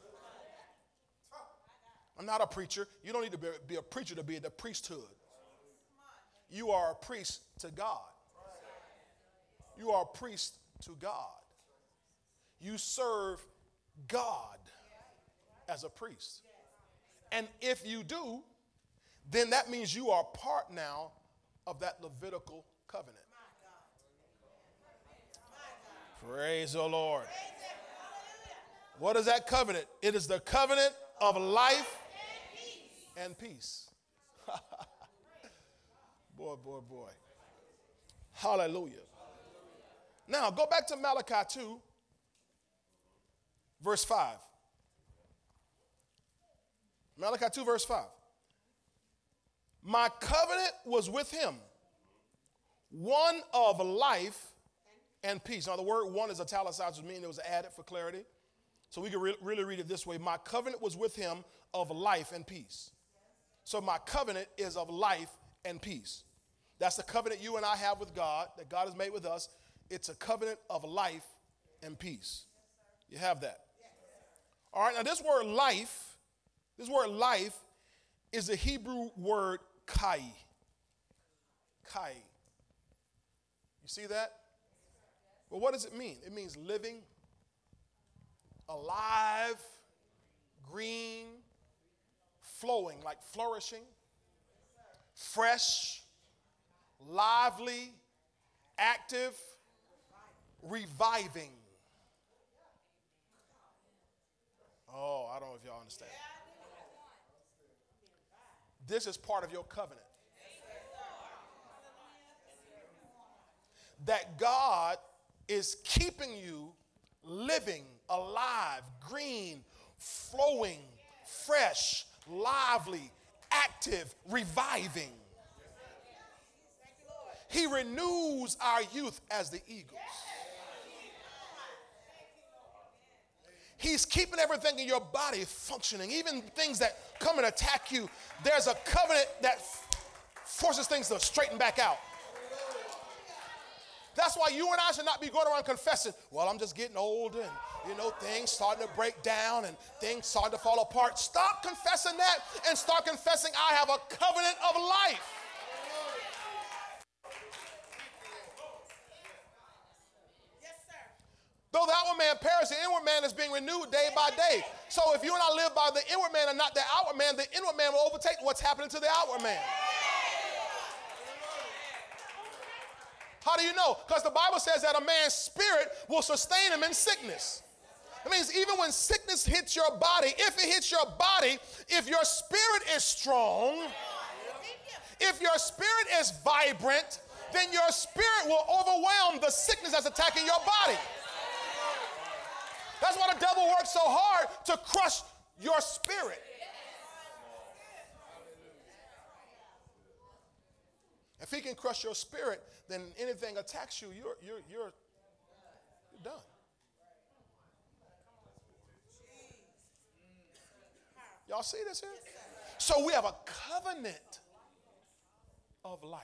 I'm not a preacher. You don't need to be, be a preacher to be in the priesthood. You are a priest to God. You are a priest to God. You serve God as a priest. And if you do, then that means you are part now of that Levitical covenant. Praise the Lord. What is that covenant? It is the covenant of life and peace. boy, boy, boy. Hallelujah. Now, go back to Malachi 2, verse 5. Malachi 2, verse 5. My covenant was with him, one of life and peace. Now, the word one is italicized, which means it was added for clarity. So we can re- really read it this way My covenant was with him of life and peace. So my covenant is of life and peace. That's the covenant you and I have with God, that God has made with us. It's a covenant of life and peace. You have that. All right, now this word life, this word life is the Hebrew word kai. Kai. See that? Well, what does it mean? It means living, alive, green, flowing, like flourishing, fresh, lively, active, reviving. Oh, I don't know if y'all understand. This is part of your covenant. That God is keeping you living, alive, green, flowing, fresh, lively, active, reviving. He renews our youth as the eagles. He's keeping everything in your body functioning, even things that come and attack you. There's a covenant that forces things to straighten back out. That's why you and I should not be going around confessing, well, I'm just getting older and, you know, things starting to break down and things starting to fall apart. Stop confessing that and start confessing, I have a covenant of life. Yes, sir. Though the outward man perish, the inward man is being renewed day by day. So if you and I live by the inward man and not the outward man, the inward man will overtake what's happening to the outward man. How do you know? Because the Bible says that a man's spirit will sustain him in sickness. It means even when sickness hits your body, if it hits your body, if your spirit is strong, if your spirit is vibrant, then your spirit will overwhelm the sickness that's attacking your body. That's why the devil works so hard to crush your spirit. If he can crush your spirit, then anything attacks you, you're, you're, you're, you're done. Y'all see this here? So we have a covenant of life.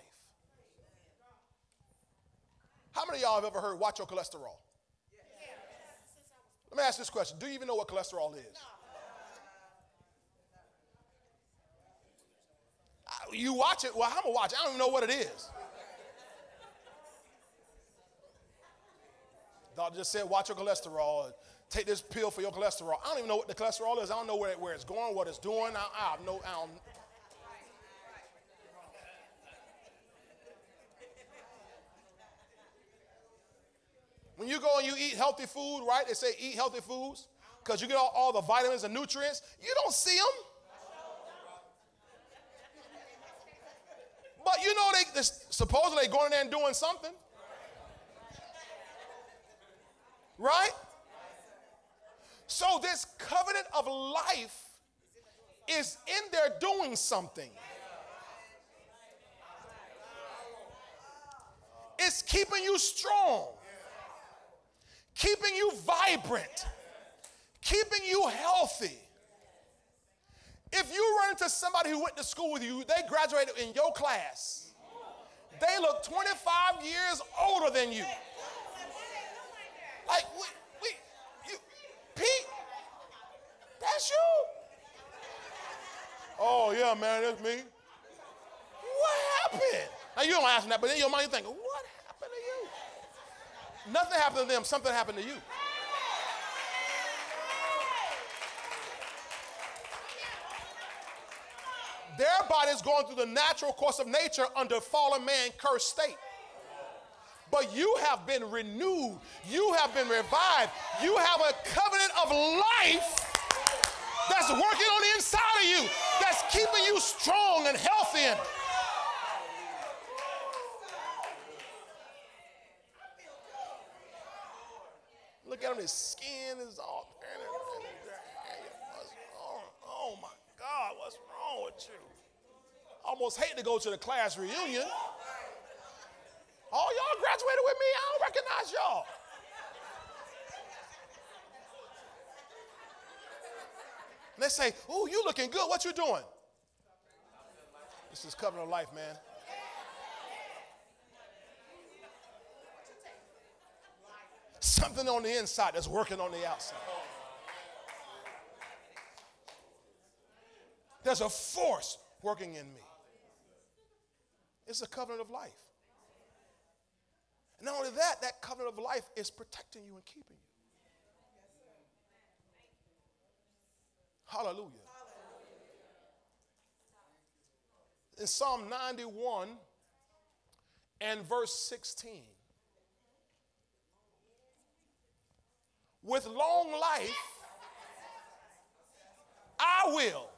How many of y'all have ever heard watch your cholesterol? Let me ask this question. Do you even know what cholesterol is? You watch it, well, I'm gonna watch it. I don't even know what it is. Doctor just said, watch your cholesterol. Take this pill for your cholesterol. I don't even know what the cholesterol is. I don't know where, where it's going, what it's doing. I, I have no, I don't. When you go and you eat healthy food, right? They say eat healthy foods because you get all, all the vitamins and nutrients. You don't see them. But you know they, supposedly they going in there and doing something. Right? So this covenant of life is in there doing something. It's keeping you strong, keeping you vibrant, keeping you healthy. If you run into somebody who went to school with you, they graduated in your class, they look 25 years older than you. Like, we, we, you, Pete, that's you? Oh, yeah, man, that's me. What happened? Now, you don't ask them that, but in your mind, you're thinking, what happened to you? Nothing happened to them, something happened to you. Their body's going through the natural course of nature under fallen man cursed state. But you have been renewed. You have been revived. You have a covenant of life that's working on the inside of you, that's keeping you strong and healthy. And Look at him, his skin is all. What's wrong? Oh my God, what's Almost hate to go to the class reunion. All y'all graduated with me. I don't recognize y'all. And they say, "Oh, you looking good. What you doing?" This is covenant life, man. Something on the inside that's working on the outside. There's a force working in me. It's a covenant of life. And not only that, that covenant of life is protecting you and keeping you. Hallelujah. In Psalm 91 and verse 16, with long life, I will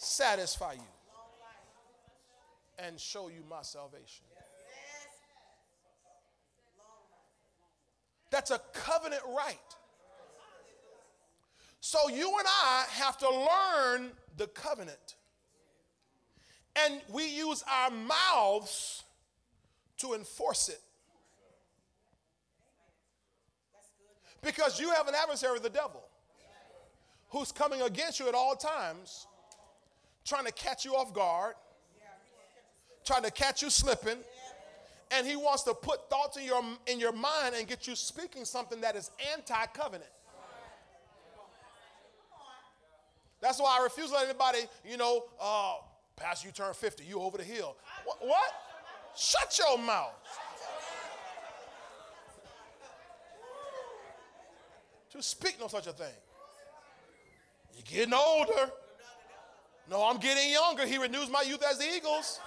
satisfy you and show you my salvation. That's a covenant right. So you and I have to learn the covenant. And we use our mouths to enforce it. Because you have an adversary, the devil, who's coming against you at all times, trying to catch you off guard, trying to catch you slipping. And he wants to put thoughts in your, in your mind and get you speaking something that is anti covenant. That's why I refuse to let anybody, you know, uh, Pastor, you turn 50, you over the hill. What? what? Shut your mouth. To speak no such a thing. You're getting older. No, I'm getting younger. He renews my youth as the eagles.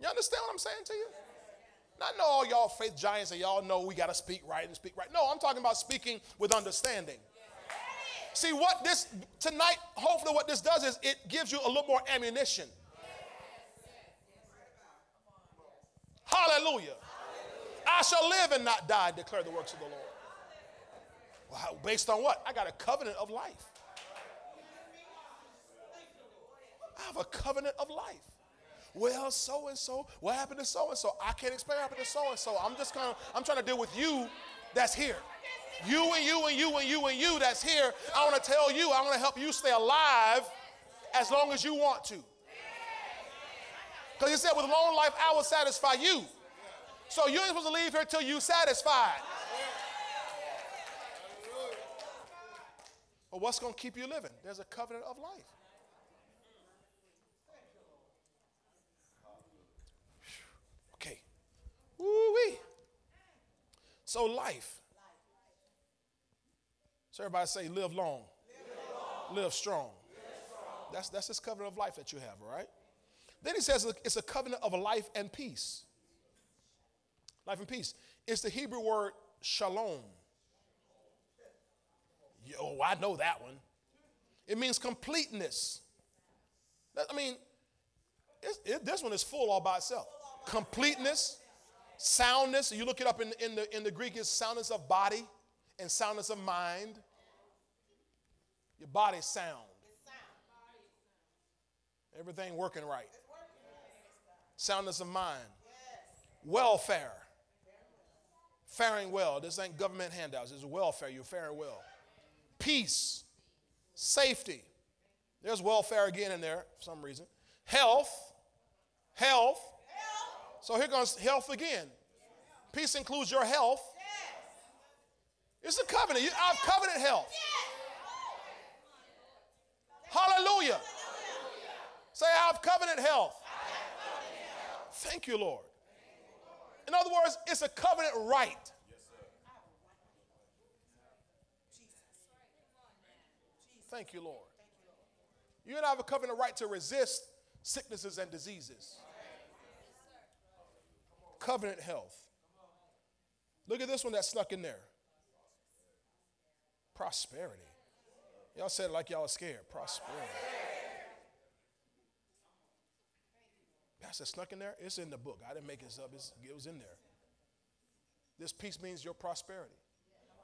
You understand what I'm saying to you? I know all y'all faith giants and y'all know we got to speak right and speak right. No, I'm talking about speaking with understanding. See what this tonight, hopefully, what this does is it gives you a little more ammunition. Hallelujah. I shall live and not die, declare the works of the Lord. Well, based on what? I got a covenant of life. I have a covenant of life. Well, so and so, what happened to so and so? I can't explain what happened to so and so. I'm just kind of, I'm trying to deal with you that's here. You and you and you and you and you that's here. I want to tell you, I want to help you stay alive as long as you want to. Because he said, with long life, I will satisfy you. So you ain't supposed to leave here till you satisfied. But what's going to keep you living? There's a covenant of life. Okay. Woo-wee. So life. So everybody say, live long, live, strong. That's, that's this covenant of life that you have, all right? Then he says it's a covenant of life and peace. Life and peace. It's the Hebrew word shalom. Oh, I know that one. It means completeness. I mean, it, this one is full all by itself. Completeness, soundness. You look it up in, in, the, in the Greek, it's soundness of body and soundness of mind. Your body's sound. Everything working right. Soundness of mind. Welfare. Faring well. This ain't government handouts. This is welfare. You're faring well. Peace. Safety. There's welfare again in there for some reason. Health. Health. So here goes health again. Peace includes your health. It's a covenant. I've covenant health. Hallelujah. Say, I have covenant health. Thank you, Lord. In other words, it's a covenant right. Thank you, Lord. You and I have a covenant right to resist sicknesses and diseases. Covenant health. Look at this one that snuck in there. Prosperity. Y'all said it like y'all are scared. Prosperity. Pastor snuck in there. It's in the book. I didn't make this up. It's, it was in there. This peace means your prosperity.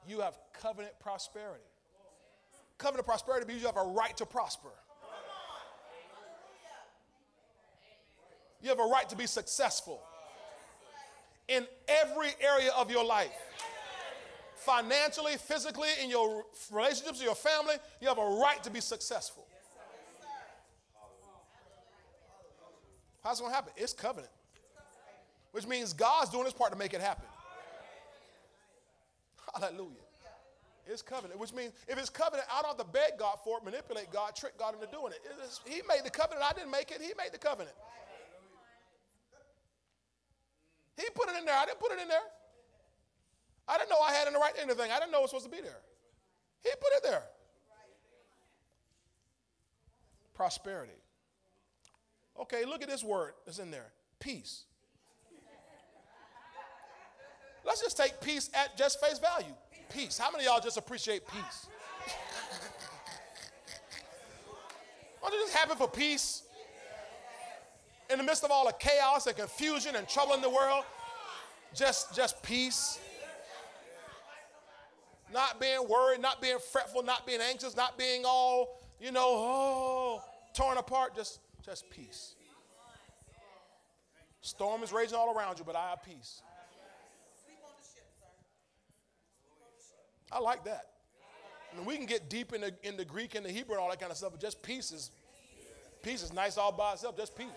You have covenant prosperity. Covenant prosperity means you have a right to prosper. You have a right to be successful in every area of your life. Financially, physically, in your relationships, your family, you have a right to be successful. How's it going to happen? It's covenant, which means God's doing his part to make it happen. Hallelujah. It's covenant, which means if it's covenant, I don't have to beg God for it, manipulate God, trick God into doing it. It is- he made the covenant. I didn't make it. He made the covenant. He put it in there. I didn't put it in there. I didn't know I had in the right anything. I didn't know it was supposed to be there. He put it there. Prosperity. Okay, look at this word that's in there. Peace. Let's just take peace at just face value. Peace. How many of y'all just appreciate peace? Aren't you just happy for peace? In the midst of all the chaos and confusion and trouble in the world, just, just peace. Not being worried, not being fretful, not being anxious, not being all, you know, oh, torn apart, just, just peace. Storm is raging all around you, but I have peace. I like that. I mean, we can get deep in the, in the Greek and the Hebrew and all that kind of stuff, but just peace is, peace is nice all by itself, just peace.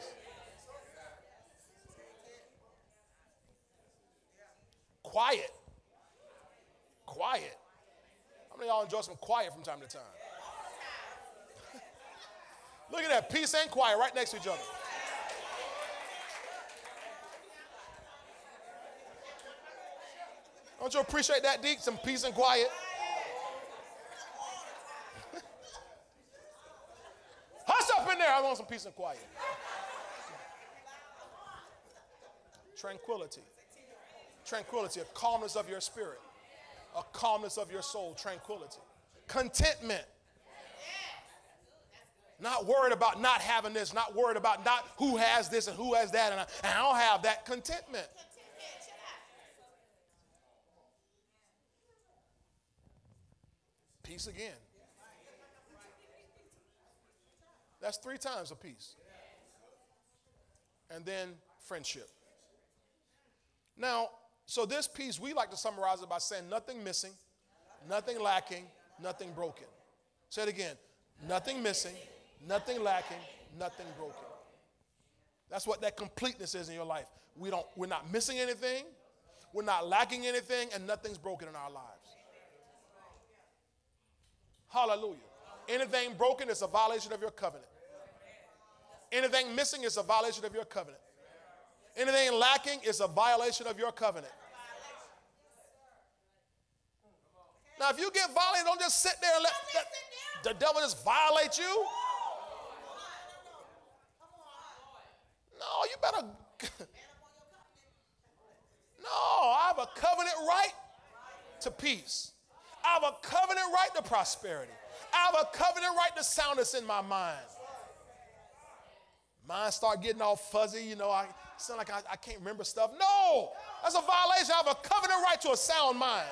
Quiet. Quiet. How many of y'all enjoy some quiet from time to time? Look at that, peace and quiet right next to each other. Don't you appreciate that, Deke? Some peace and quiet. Hush up in there. I want some peace and quiet. Tranquility. Tranquility, a calmness of your spirit, a calmness of your soul, tranquility. Contentment. Not worried about not having this, not worried about not who has this and who has that, and I, and I don't have that. Contentment. Peace again. That's three times a peace. And then friendship. Now, so this piece, we like to summarize it by saying nothing missing, nothing lacking, nothing broken. Say it again. Nothing missing, nothing lacking, nothing broken. That's what that completeness is in your life. We don't, we're not missing anything, we're not lacking anything, and nothing's broken in our lives. Hallelujah. Anything broken is a violation of your covenant. Anything missing is a violation of your covenant. Anything lacking is a violation of your covenant. Now, if you get violated, don't just sit there and let that, the devil just violate you. No, you better. no, I have a covenant right to peace. I have a covenant right to prosperity. I have a covenant right to soundness in my mind. Mine start getting all fuzzy, you know, I sound like I, I can't remember stuff. No, that's a violation. I have a covenant right to a sound mind.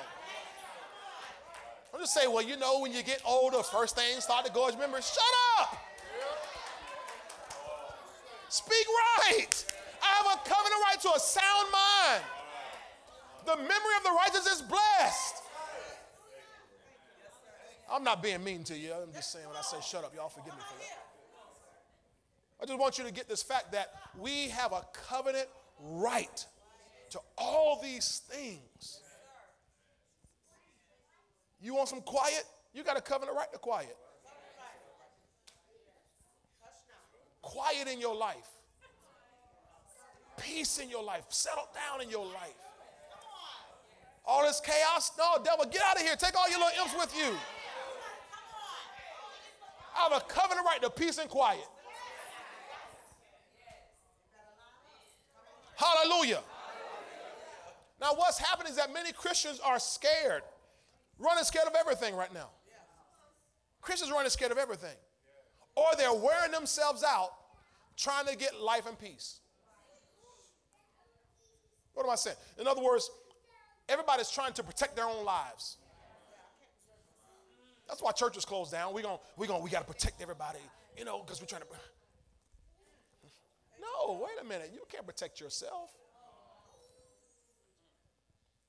I'm just saying, well, you know, when you get older, first things start to go as memory. Shut up. Speak right. I have a covenant right to a sound mind. The memory of the righteous is blessed. I'm not being mean to you. I'm just saying when I say shut up, y'all forgive me for that. I just want you to get this fact that we have a covenant right to all these things. You want some quiet? You got a covenant right to quiet. Quiet in your life, peace in your life, settle down in your life. All this chaos, no, devil, get out of here. Take all your little imps with you. I have a covenant right to peace and quiet. Hallelujah. Now, what's happening is that many Christians are scared, running scared of everything right now. Christians running scared of everything. Or they're wearing themselves out trying to get life and peace. What am I saying? In other words, everybody's trying to protect their own lives. That's why churches close down. We're going we gonna, we got to protect everybody, you know, because we're trying to. No, wait a minute. You can't protect yourself.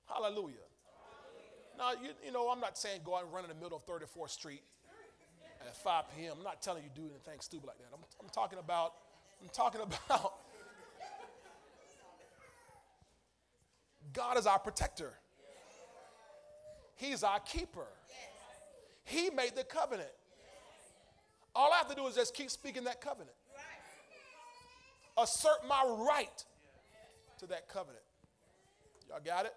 Hallelujah. Now, you, you know, I'm not saying go out and run in the middle of 34th Street at 5 p.m. I'm not telling you do anything stupid like that. I'm, I'm talking about, I'm talking about God is our protector. He's our keeper. He made the covenant. All I have to do is just keep speaking that covenant. Assert my right to that covenant. Y'all got it?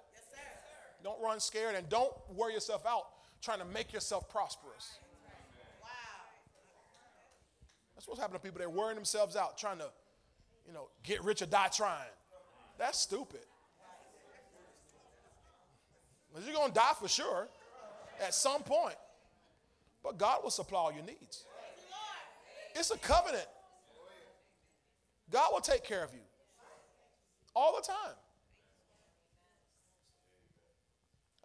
Don't run scared and don't wear yourself out trying to make yourself prosperous. That's what's happening to people. They're wearing themselves out trying to, you know, get rich or die trying. That's stupid. Because you're going to die for sure at some point. But God will supply all your needs. It's a covenant. God will take care of you all the time.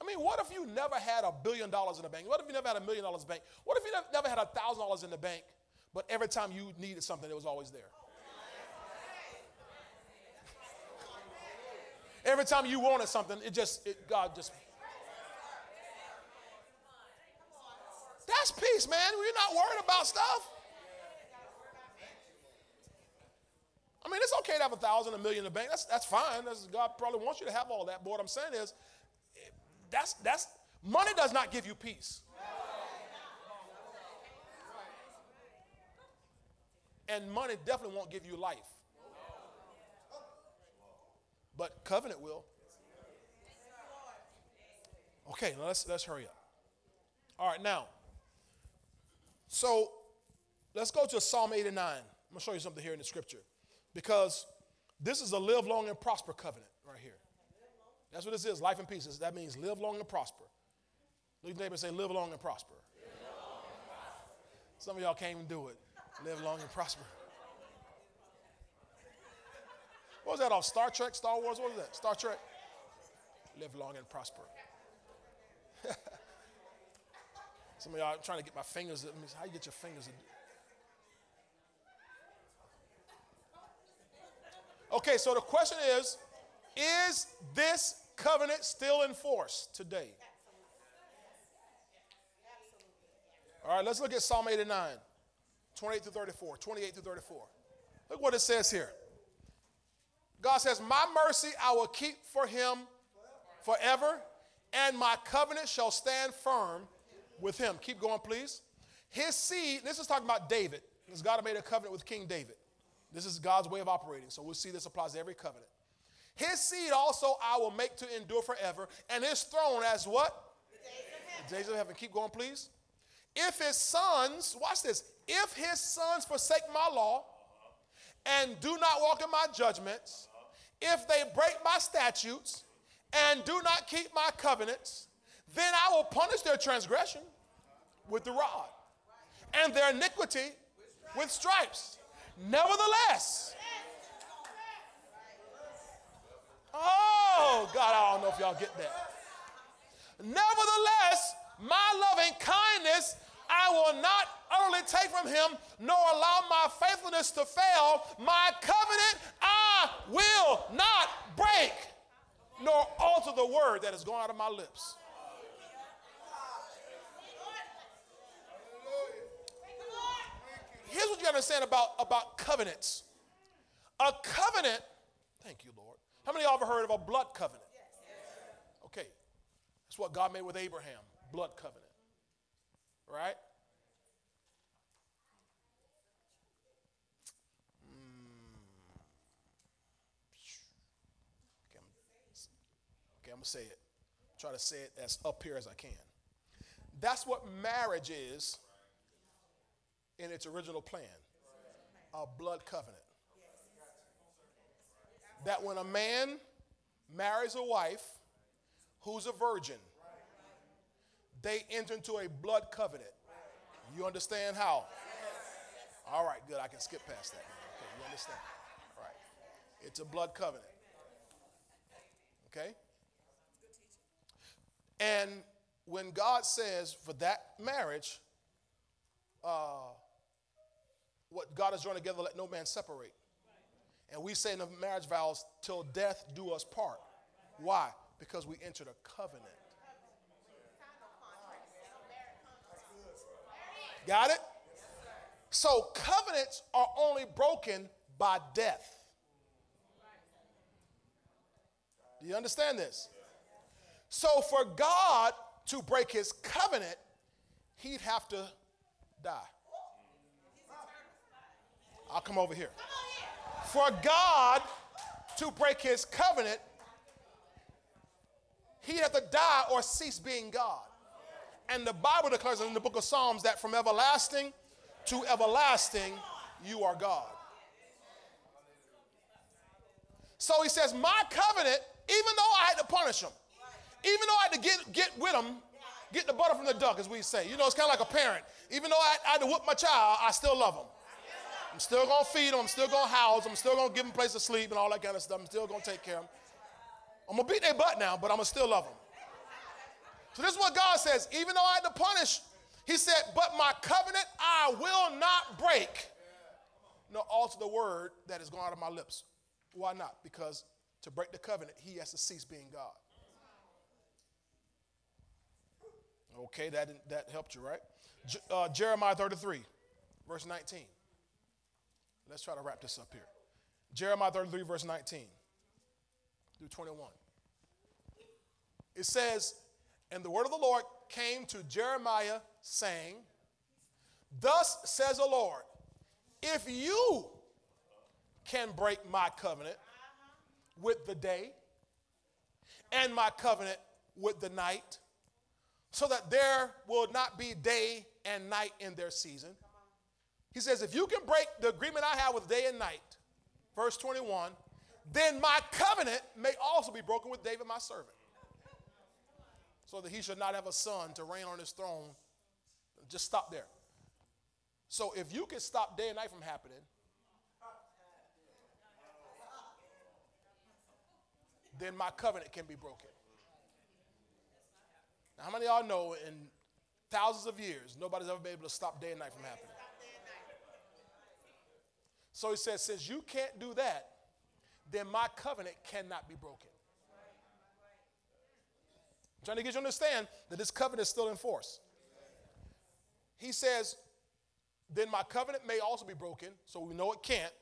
I mean, what if you never had a billion dollars in the bank? What if you never had a million dollars in the bank? What if you never had a thousand dollars in the bank, but every time you needed something, it was always there? Every time you wanted something, it just, it, God just. That's peace, man. We're not worried about stuff. I mean, it's okay to have a thousand, a million in the bank. That's, that's fine. That's, God probably wants you to have all that. But what I'm saying is, that's, that's, money does not give you peace. And money definitely won't give you life. But covenant will. Okay, let's, let's hurry up. All right, now, so let's go to Psalm 89. I'm going to show you something here in the scripture because this is a live long and prosper covenant right here. That's what this is life and peace. That means live long and prosper. Look at your neighbor and say, live long and prosper. Long and prosper. Some of y'all can't even do it. Live long and prosper. What was that off? Star Trek, Star Wars? What was that? Star Trek? Live long and prosper. Some of y'all trying to get my fingers. How you get your fingers? Okay, so the question is Is this covenant still in force today? All right, let's look at Psalm 89, 28 to 34, 28 through 34. Look what it says here. God says, My mercy I will keep for him forever, and my covenant shall stand firm with him. Keep going, please. His seed, this is talking about David, because God made a covenant with King David. This is God's way of operating. So we'll see this applies to every covenant. His seed also I will make to endure forever, and his throne as what? The days of heaven. Days of heaven. Keep going, please. If his sons, watch this, if his sons forsake my law and do not walk in my judgments, if they break my statutes and do not keep my covenants, then I will punish their transgression with the rod and their iniquity with stripes. Nevertheless, oh God, I don't know if y'all get that. Nevertheless, my loving kindness I will not only take from him, nor allow my faithfulness to fail. My covenant I will not break, nor alter the word that has gone out of my lips. Here's what you understand about, about covenants. A covenant, thank you, Lord. How many of y'all ever heard of a blood covenant? Okay. That's what God made with Abraham, blood covenant. Right? Mm. Okay, I'm going to say it. Try to say it as up here as I can. That's what marriage is in its original plan a blood covenant. That when a man marries a wife who's a virgin, they enter into a blood covenant. You understand how? All right, good. I can skip past that. Okay, you understand? All right. It's a blood covenant. Okay? And when God says for that marriage, uh, what God has joined together, let no man separate. And we say in the marriage vows, till death do us part. Why? Because we entered a covenant. Got it? So covenants are only broken by death. Do you understand this? So for God to break his covenant, he'd have to die. I'll come over here. For God to break his covenant, he'd have to die or cease being God. And the Bible declares in the book of Psalms that from everlasting to everlasting, you are God. So he says, My covenant, even though I had to punish him, even though I had to get, get with him, get the butter from the duck, as we say. You know, it's kind of like a parent. Even though I, I had to whip my child, I still love him. I'm still going to feed him. I'm still going to house him. I'm still going to give him a place to sleep and all that kind of stuff. I'm still going to take care of him. I'm going to beat their butt now, but I'm going to still love them. So this is what God says. Even though I had to punish, he said, but my covenant I will not break, nor alter the word that is going out of my lips. Why not? Because to break the covenant, he has to cease being God. Okay, that, that helped you, right? Uh, Jeremiah 33, verse 19. Let's try to wrap this up here. Jeremiah 33, verse 19 through 21. It says, And the word of the Lord came to Jeremiah, saying, Thus says the Lord, if you can break my covenant with the day and my covenant with the night, so that there will not be day and night in their season. He says, if you can break the agreement I have with day and night, verse 21, then my covenant may also be broken with David, my servant, so that he should not have a son to reign on his throne. Just stop there. So if you can stop day and night from happening, then my covenant can be broken. Now, how many of y'all know in thousands of years, nobody's ever been able to stop day and night from happening? So he says, since you can't do that, then my covenant cannot be broken. I'm trying to get you to understand that this covenant is still in force. He says, then my covenant may also be broken, so we know it can't,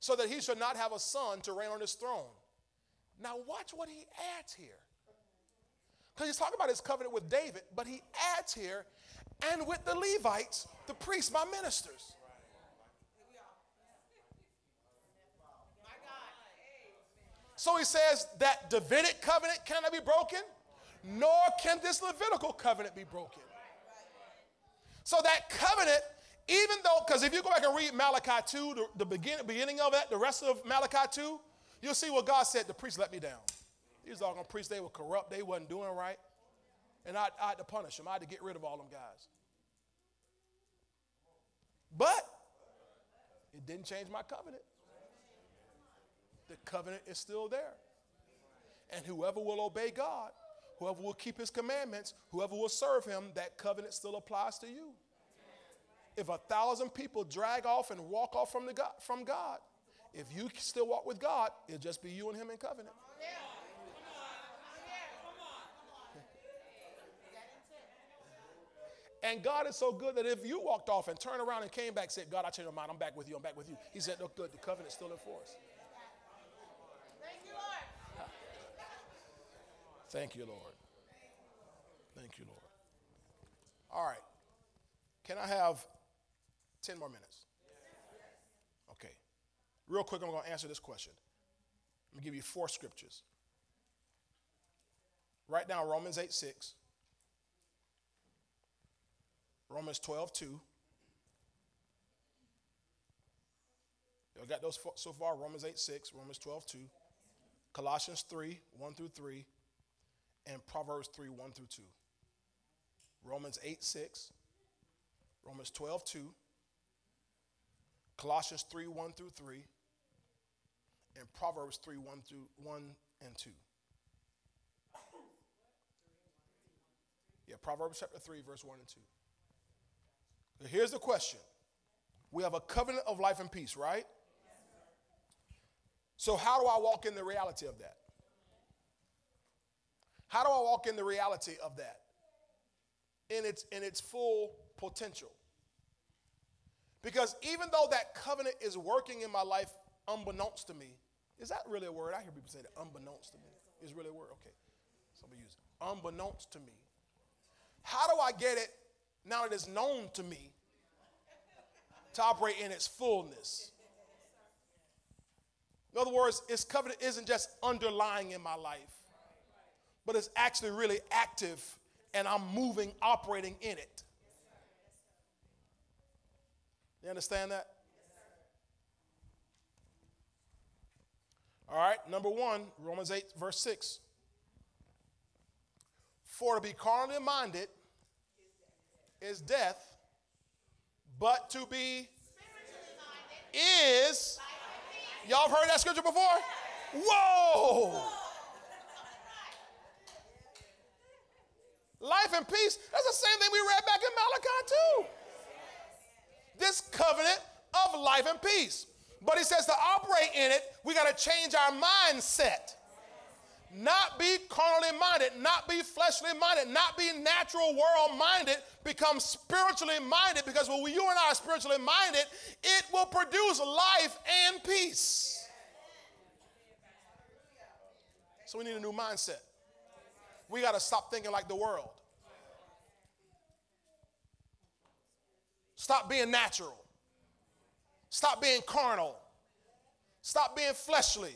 so that he should not have a son to reign on his throne. Now, watch what he adds here. Because he's talking about his covenant with David, but he adds here, and with the Levites, the priests, my ministers. So he says that Davidic covenant cannot be broken, nor can this Levitical covenant be broken. So that covenant, even though, because if you go back and read Malachi 2, the, the begin, beginning of that, the rest of Malachi 2, you'll see what God said, the priests let me down. These doggone priests, they were corrupt, they wasn't doing right. And I, I had to punish them. I had to get rid of all them guys. But it didn't change my covenant. The covenant is still there. And whoever will obey God, whoever will keep his commandments, whoever will serve him, that covenant still applies to you. If a thousand people drag off and walk off from, the God, from God, if you still walk with God, it'll just be you and him in covenant. And God is so good that if you walked off and turned around and came back, said, God, I changed my mind, I'm back with you, I'm back with you. He said, Look good, the covenant's still in force. Thank you, Lord. Thank you, Lord. Thank you, Lord. All right. Can I have 10 more minutes? Okay. Real quick, I'm going to answer this question. I'm going to give you four scriptures. Write down Romans 8 6. Romans 12 2. Y'all got those so far? Romans 8 6, Romans 12 2. Colossians 3 1 through 3 and Proverbs 3 1 through 2. Romans 8 6, Romans 12 2, Colossians 3 1 through 3, and Proverbs 3 1 through 1 and 2. Yeah, Proverbs chapter 3, verse 1 and 2. Now, Here's the question We have a covenant of life and peace, right? So, how do I walk in the reality of that? How do I walk in the reality of that? In its, in its full potential. Because even though that covenant is working in my life unbeknownst to me, is that really a word? I hear people say that unbeknownst to me. Is really a word? Okay. Somebody use it. Unbeknownst to me. How do I get it now that it's known to me to operate in its fullness? In other words, its covenant isn't just underlying in my life, but it's actually really active and I'm moving, operating in it. You understand that? All right, number one, Romans 8, verse 6. For to be carnally minded is death, but to be is. Y'all have heard that scripture before? Whoa! Life and peace. That's the same thing we read back in Malachi, too. This covenant of life and peace. But he says to operate in it, we got to change our mindset. Not be carnally minded, not be fleshly minded, not be natural world minded, become spiritually minded because when you and I are spiritually minded, it will produce life and peace. So we need a new mindset. We got to stop thinking like the world. Stop being natural. Stop being carnal. Stop being fleshly.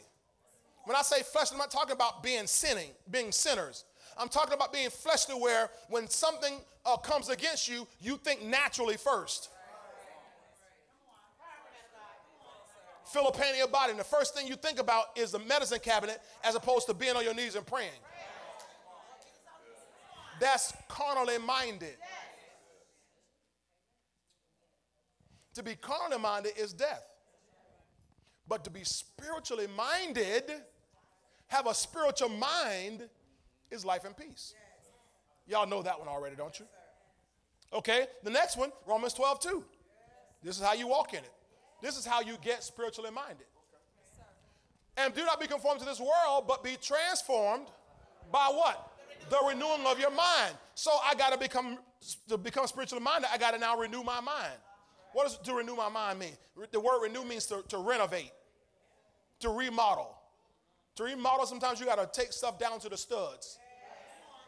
When I say fleshly, I'm not talking about being sinning, being sinners. I'm talking about being fleshly where when something uh, comes against you, you think naturally first. Feel a pain in your body, and the first thing you think about is the medicine cabinet as opposed to being on your knees and praying. That's carnally minded. To be carnally minded is death. But to be spiritually minded, have a spiritual mind, is life and peace. Y'all know that one already, don't you? Okay, the next one, Romans 12, 2. This is how you walk in it. This is how you get spiritually minded. And do not be conformed to this world, but be transformed by what? The renewing of your mind. So I got to become to become spiritually minded. I got to now renew my mind. What does to renew my mind mean? The word renew means to, to renovate, to remodel. To remodel, sometimes you got to take stuff down to the studs.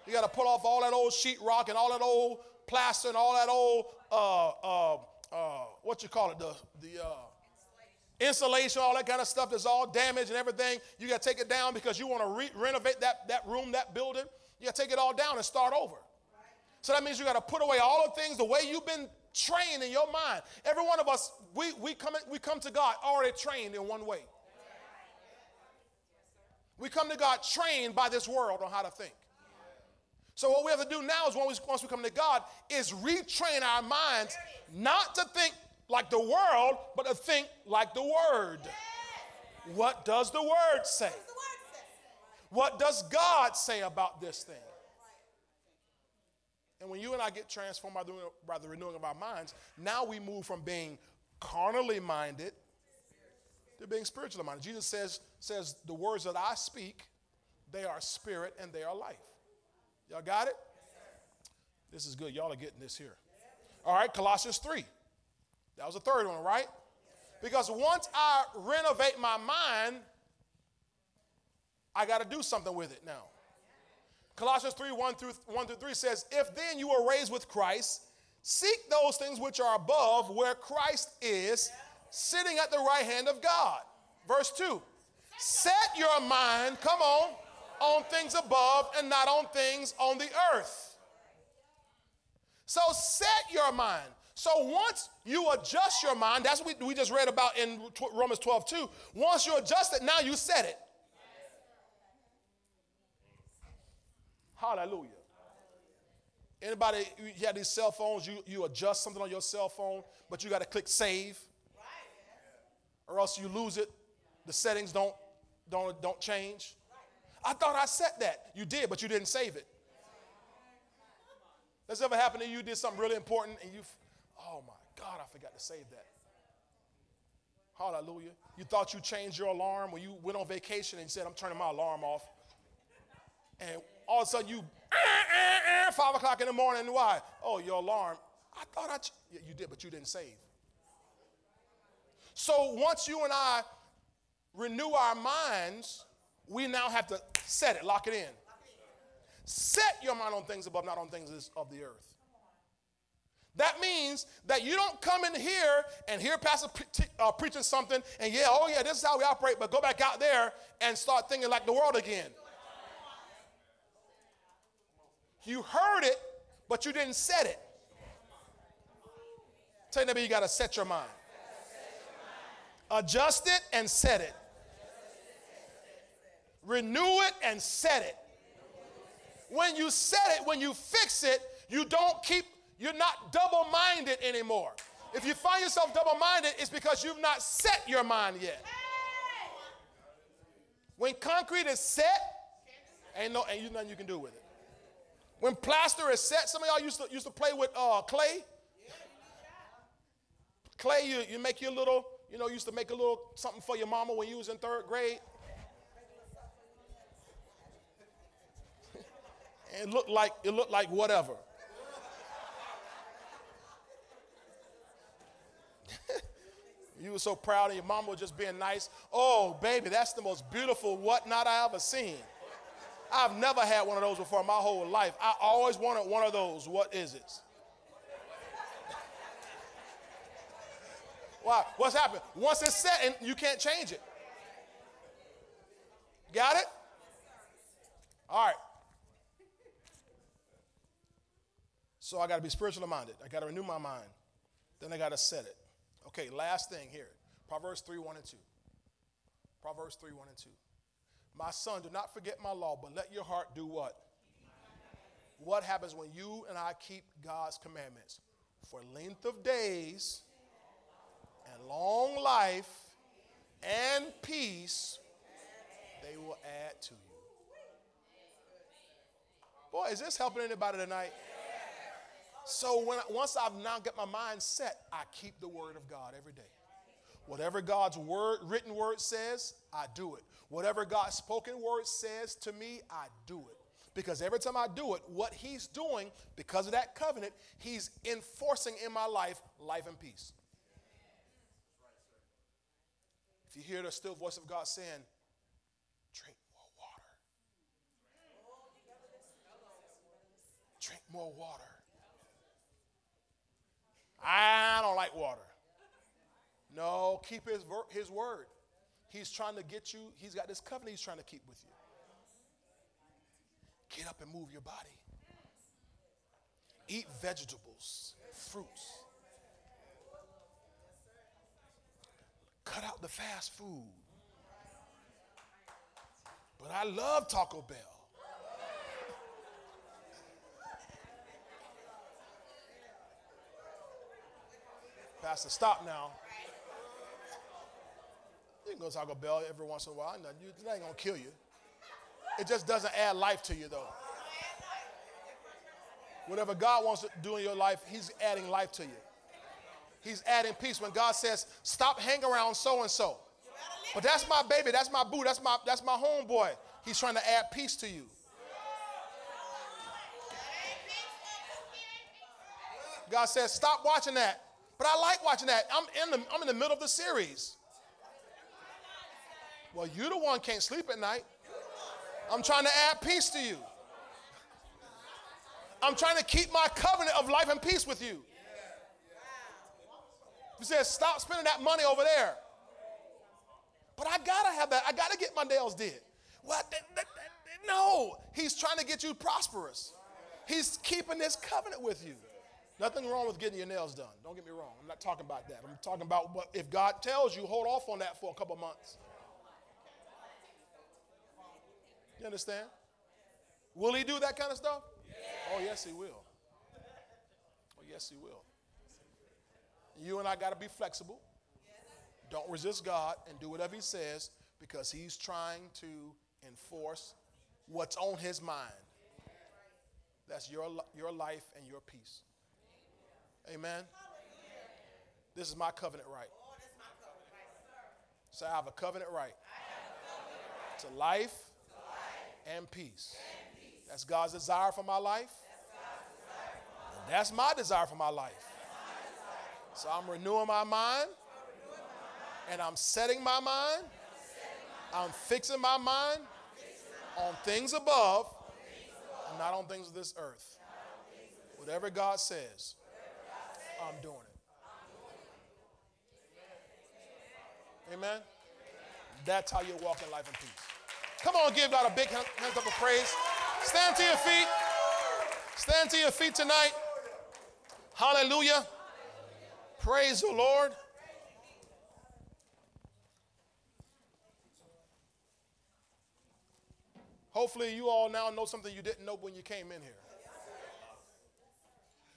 You got to pull off all that old sheetrock and all that old plaster and all that old, uh, uh, uh, what you call it, the, the uh, insulation, all that kind of stuff that's all damaged and everything. You got to take it down because you want to re- renovate that, that room, that building. You got to take it all down and start over. So that means you got to put away all the things the way you've been trained in your mind. Every one of us, we, we, come, we come to God already trained in one way. We come to God trained by this world on how to think. So what we have to do now is we, once we come to God is retrain our minds not to think like the world, but to think like the Word. What does the Word say? What does God say about this thing? And when you and I get transformed by the, by the renewing of our minds, now we move from being carnally minded to being spiritually minded. Jesus says, says, The words that I speak, they are spirit and they are life. Y'all got it? This is good. Y'all are getting this here. All right, Colossians 3. That was the third one, right? Because once I renovate my mind, I got to do something with it now. Colossians 3 1 through, 1 through 3 says, If then you were raised with Christ, seek those things which are above, where Christ is, sitting at the right hand of God. Verse 2 Set your mind, come on, on things above and not on things on the earth. So set your mind. So once you adjust your mind, that's what we, we just read about in Romans 12 2. Once you adjust it, now you set it. Hallelujah. Anybody, you have these cell phones, you, you adjust something on your cell phone, but you got to click save, or else you lose it. The settings don't, don't, don't change. I thought I set that. You did, but you didn't save it. That's ever happened to you? You did something really important and you, oh my God, I forgot to save that. Hallelujah. You thought you changed your alarm when you went on vacation and you said, I'm turning my alarm off. And all of a sudden you, "Ah, ah, ah," five o'clock in the morning. Why? Oh, your alarm. I thought I, ch-. Yeah, you did, but you didn't save. So once you and I renew our minds, we now have to set it, lock it in. Set your mind on things above, not on things of the earth. That means that you don't come in here and hear Pastor pre- t- uh, preaching something and yeah, oh yeah, this is how we operate, but go back out there and start thinking like the world again. You heard it, but you didn't set it. Tell neighbor you got to set your mind. Adjust it and set it. Renew it and set it. When you set it, when you fix it, you don't keep, you're not double minded anymore. If you find yourself double minded, it's because you've not set your mind yet. When concrete is set, ain't no ain't nothing you can do with it. When plaster is set, some of y'all used to used to play with uh, clay. Clay, you, you make your little, you know, used to make a little something for your mama when you was in third grade. and it looked like it looked like whatever. you were so proud of your mama was just being nice. Oh, baby, that's the most beautiful whatnot I ever seen. I've never had one of those before my whole life. I always wanted one of those. What is it? Why? What's happened? Once it's set, and you can't change it. Got it? All right. So I got to be spiritually minded. I got to renew my mind. Then I got to set it. Okay, last thing here. Proverbs 3 1 and 2. Proverbs 3 1 and 2. My son, do not forget my law, but let your heart do what? What happens when you and I keep God's commandments? For length of days and long life and peace, they will add to you. Boy, is this helping anybody tonight? So when once I've now got my mind set, I keep the word of God every day. Whatever God's word, written word says, I do it. Whatever God's spoken word says to me, I do it. Because every time I do it, what He's doing, because of that covenant, He's enforcing in my life life and peace. If you hear the still voice of God saying, drink more water, drink more water. I don't like water. No, keep his, ver- his word. He's trying to get you, he's got this covenant he's trying to keep with you. Get up and move your body. Eat vegetables, fruits. Cut out the fast food. But I love Taco Bell. Pastor, stop now. You can go to Taco Bell every once in a while. No, you, that ain't gonna kill you. It just doesn't add life to you, though. Whatever God wants to do in your life, He's adding life to you. He's adding peace. When God says, "Stop hanging around so and so," but that's my baby, that's my boo, that's my that's my homeboy. He's trying to add peace to you. God says, "Stop watching that." But I like watching that. I'm in the I'm in the middle of the series. Well, you the one can't sleep at night. I'm trying to add peace to you. I'm trying to keep my covenant of life and peace with you. He says, stop spending that money over there. But I gotta have that. I gotta get my nails did. What? No, he's trying to get you prosperous. He's keeping this covenant with you. Nothing wrong with getting your nails done. Don't get me wrong. I'm not talking about that. I'm talking about what if God tells you, hold off on that for a couple months. You understand? Will he do that kind of stuff? Oh, yes, he will. Oh, yes, he will. You and I got to be flexible. Don't resist God and do whatever he says because he's trying to enforce what's on his mind. That's your, your life and your peace. Amen. This is my covenant right. Oh, Say, I have a covenant right, to life, and peace. That's God's desire for my life. That's my desire for my life. So I'm renewing my mind, and I'm setting my mind, I'm fixing my mind on things above, not on things of this earth. Whatever God says, I'm doing it. Amen. That's how you walk in life in peace. Come on, give God a big hand- up of praise. Stand to your feet. Stand to your feet tonight. Hallelujah. Praise the Lord. Hopefully, you all now know something you didn't know when you came in here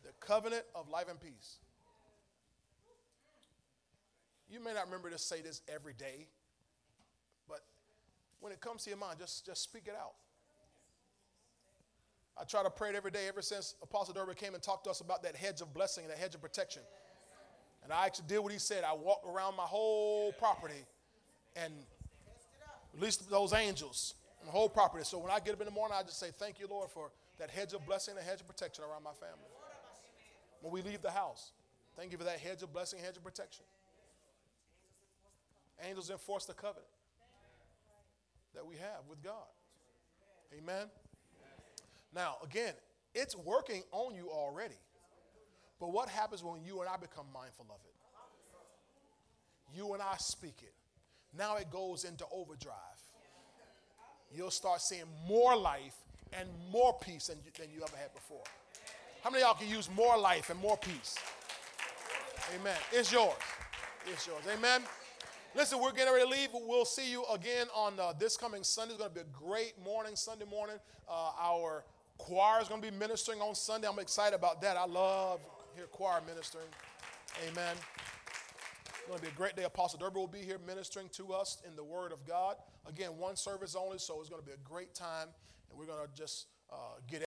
the covenant of life and peace. You may not remember to say this every day, when it comes to your mind, just, just speak it out. I try to pray it every day ever since Apostle Durban came and talked to us about that hedge of blessing and that hedge of protection. And I actually did what he said. I walked around my whole property and released those angels, the whole property. So when I get up in the morning, I just say, Thank you, Lord, for that hedge of blessing and hedge of protection around my family. When we leave the house, thank you for that hedge of blessing, hedge of protection. Angels enforce the covenant that we have with God. Amen. Now, again, it's working on you already. But what happens when you and I become mindful of it? You and I speak it. Now it goes into overdrive. You'll start seeing more life and more peace than you, than you ever had before. How many y'all can use more life and more peace? Amen. It's yours. It's yours. Amen. Listen, we're getting ready to leave. We'll see you again on uh, this coming Sunday. It's going to be a great morning, Sunday morning. Uh, our choir is going to be ministering on Sunday. I'm excited about that. I love hear choir ministering. Amen. It's going to be a great day. Apostle Durber will be here ministering to us in the Word of God. Again, one service only, so it's going to be a great time, and we're going to just uh, get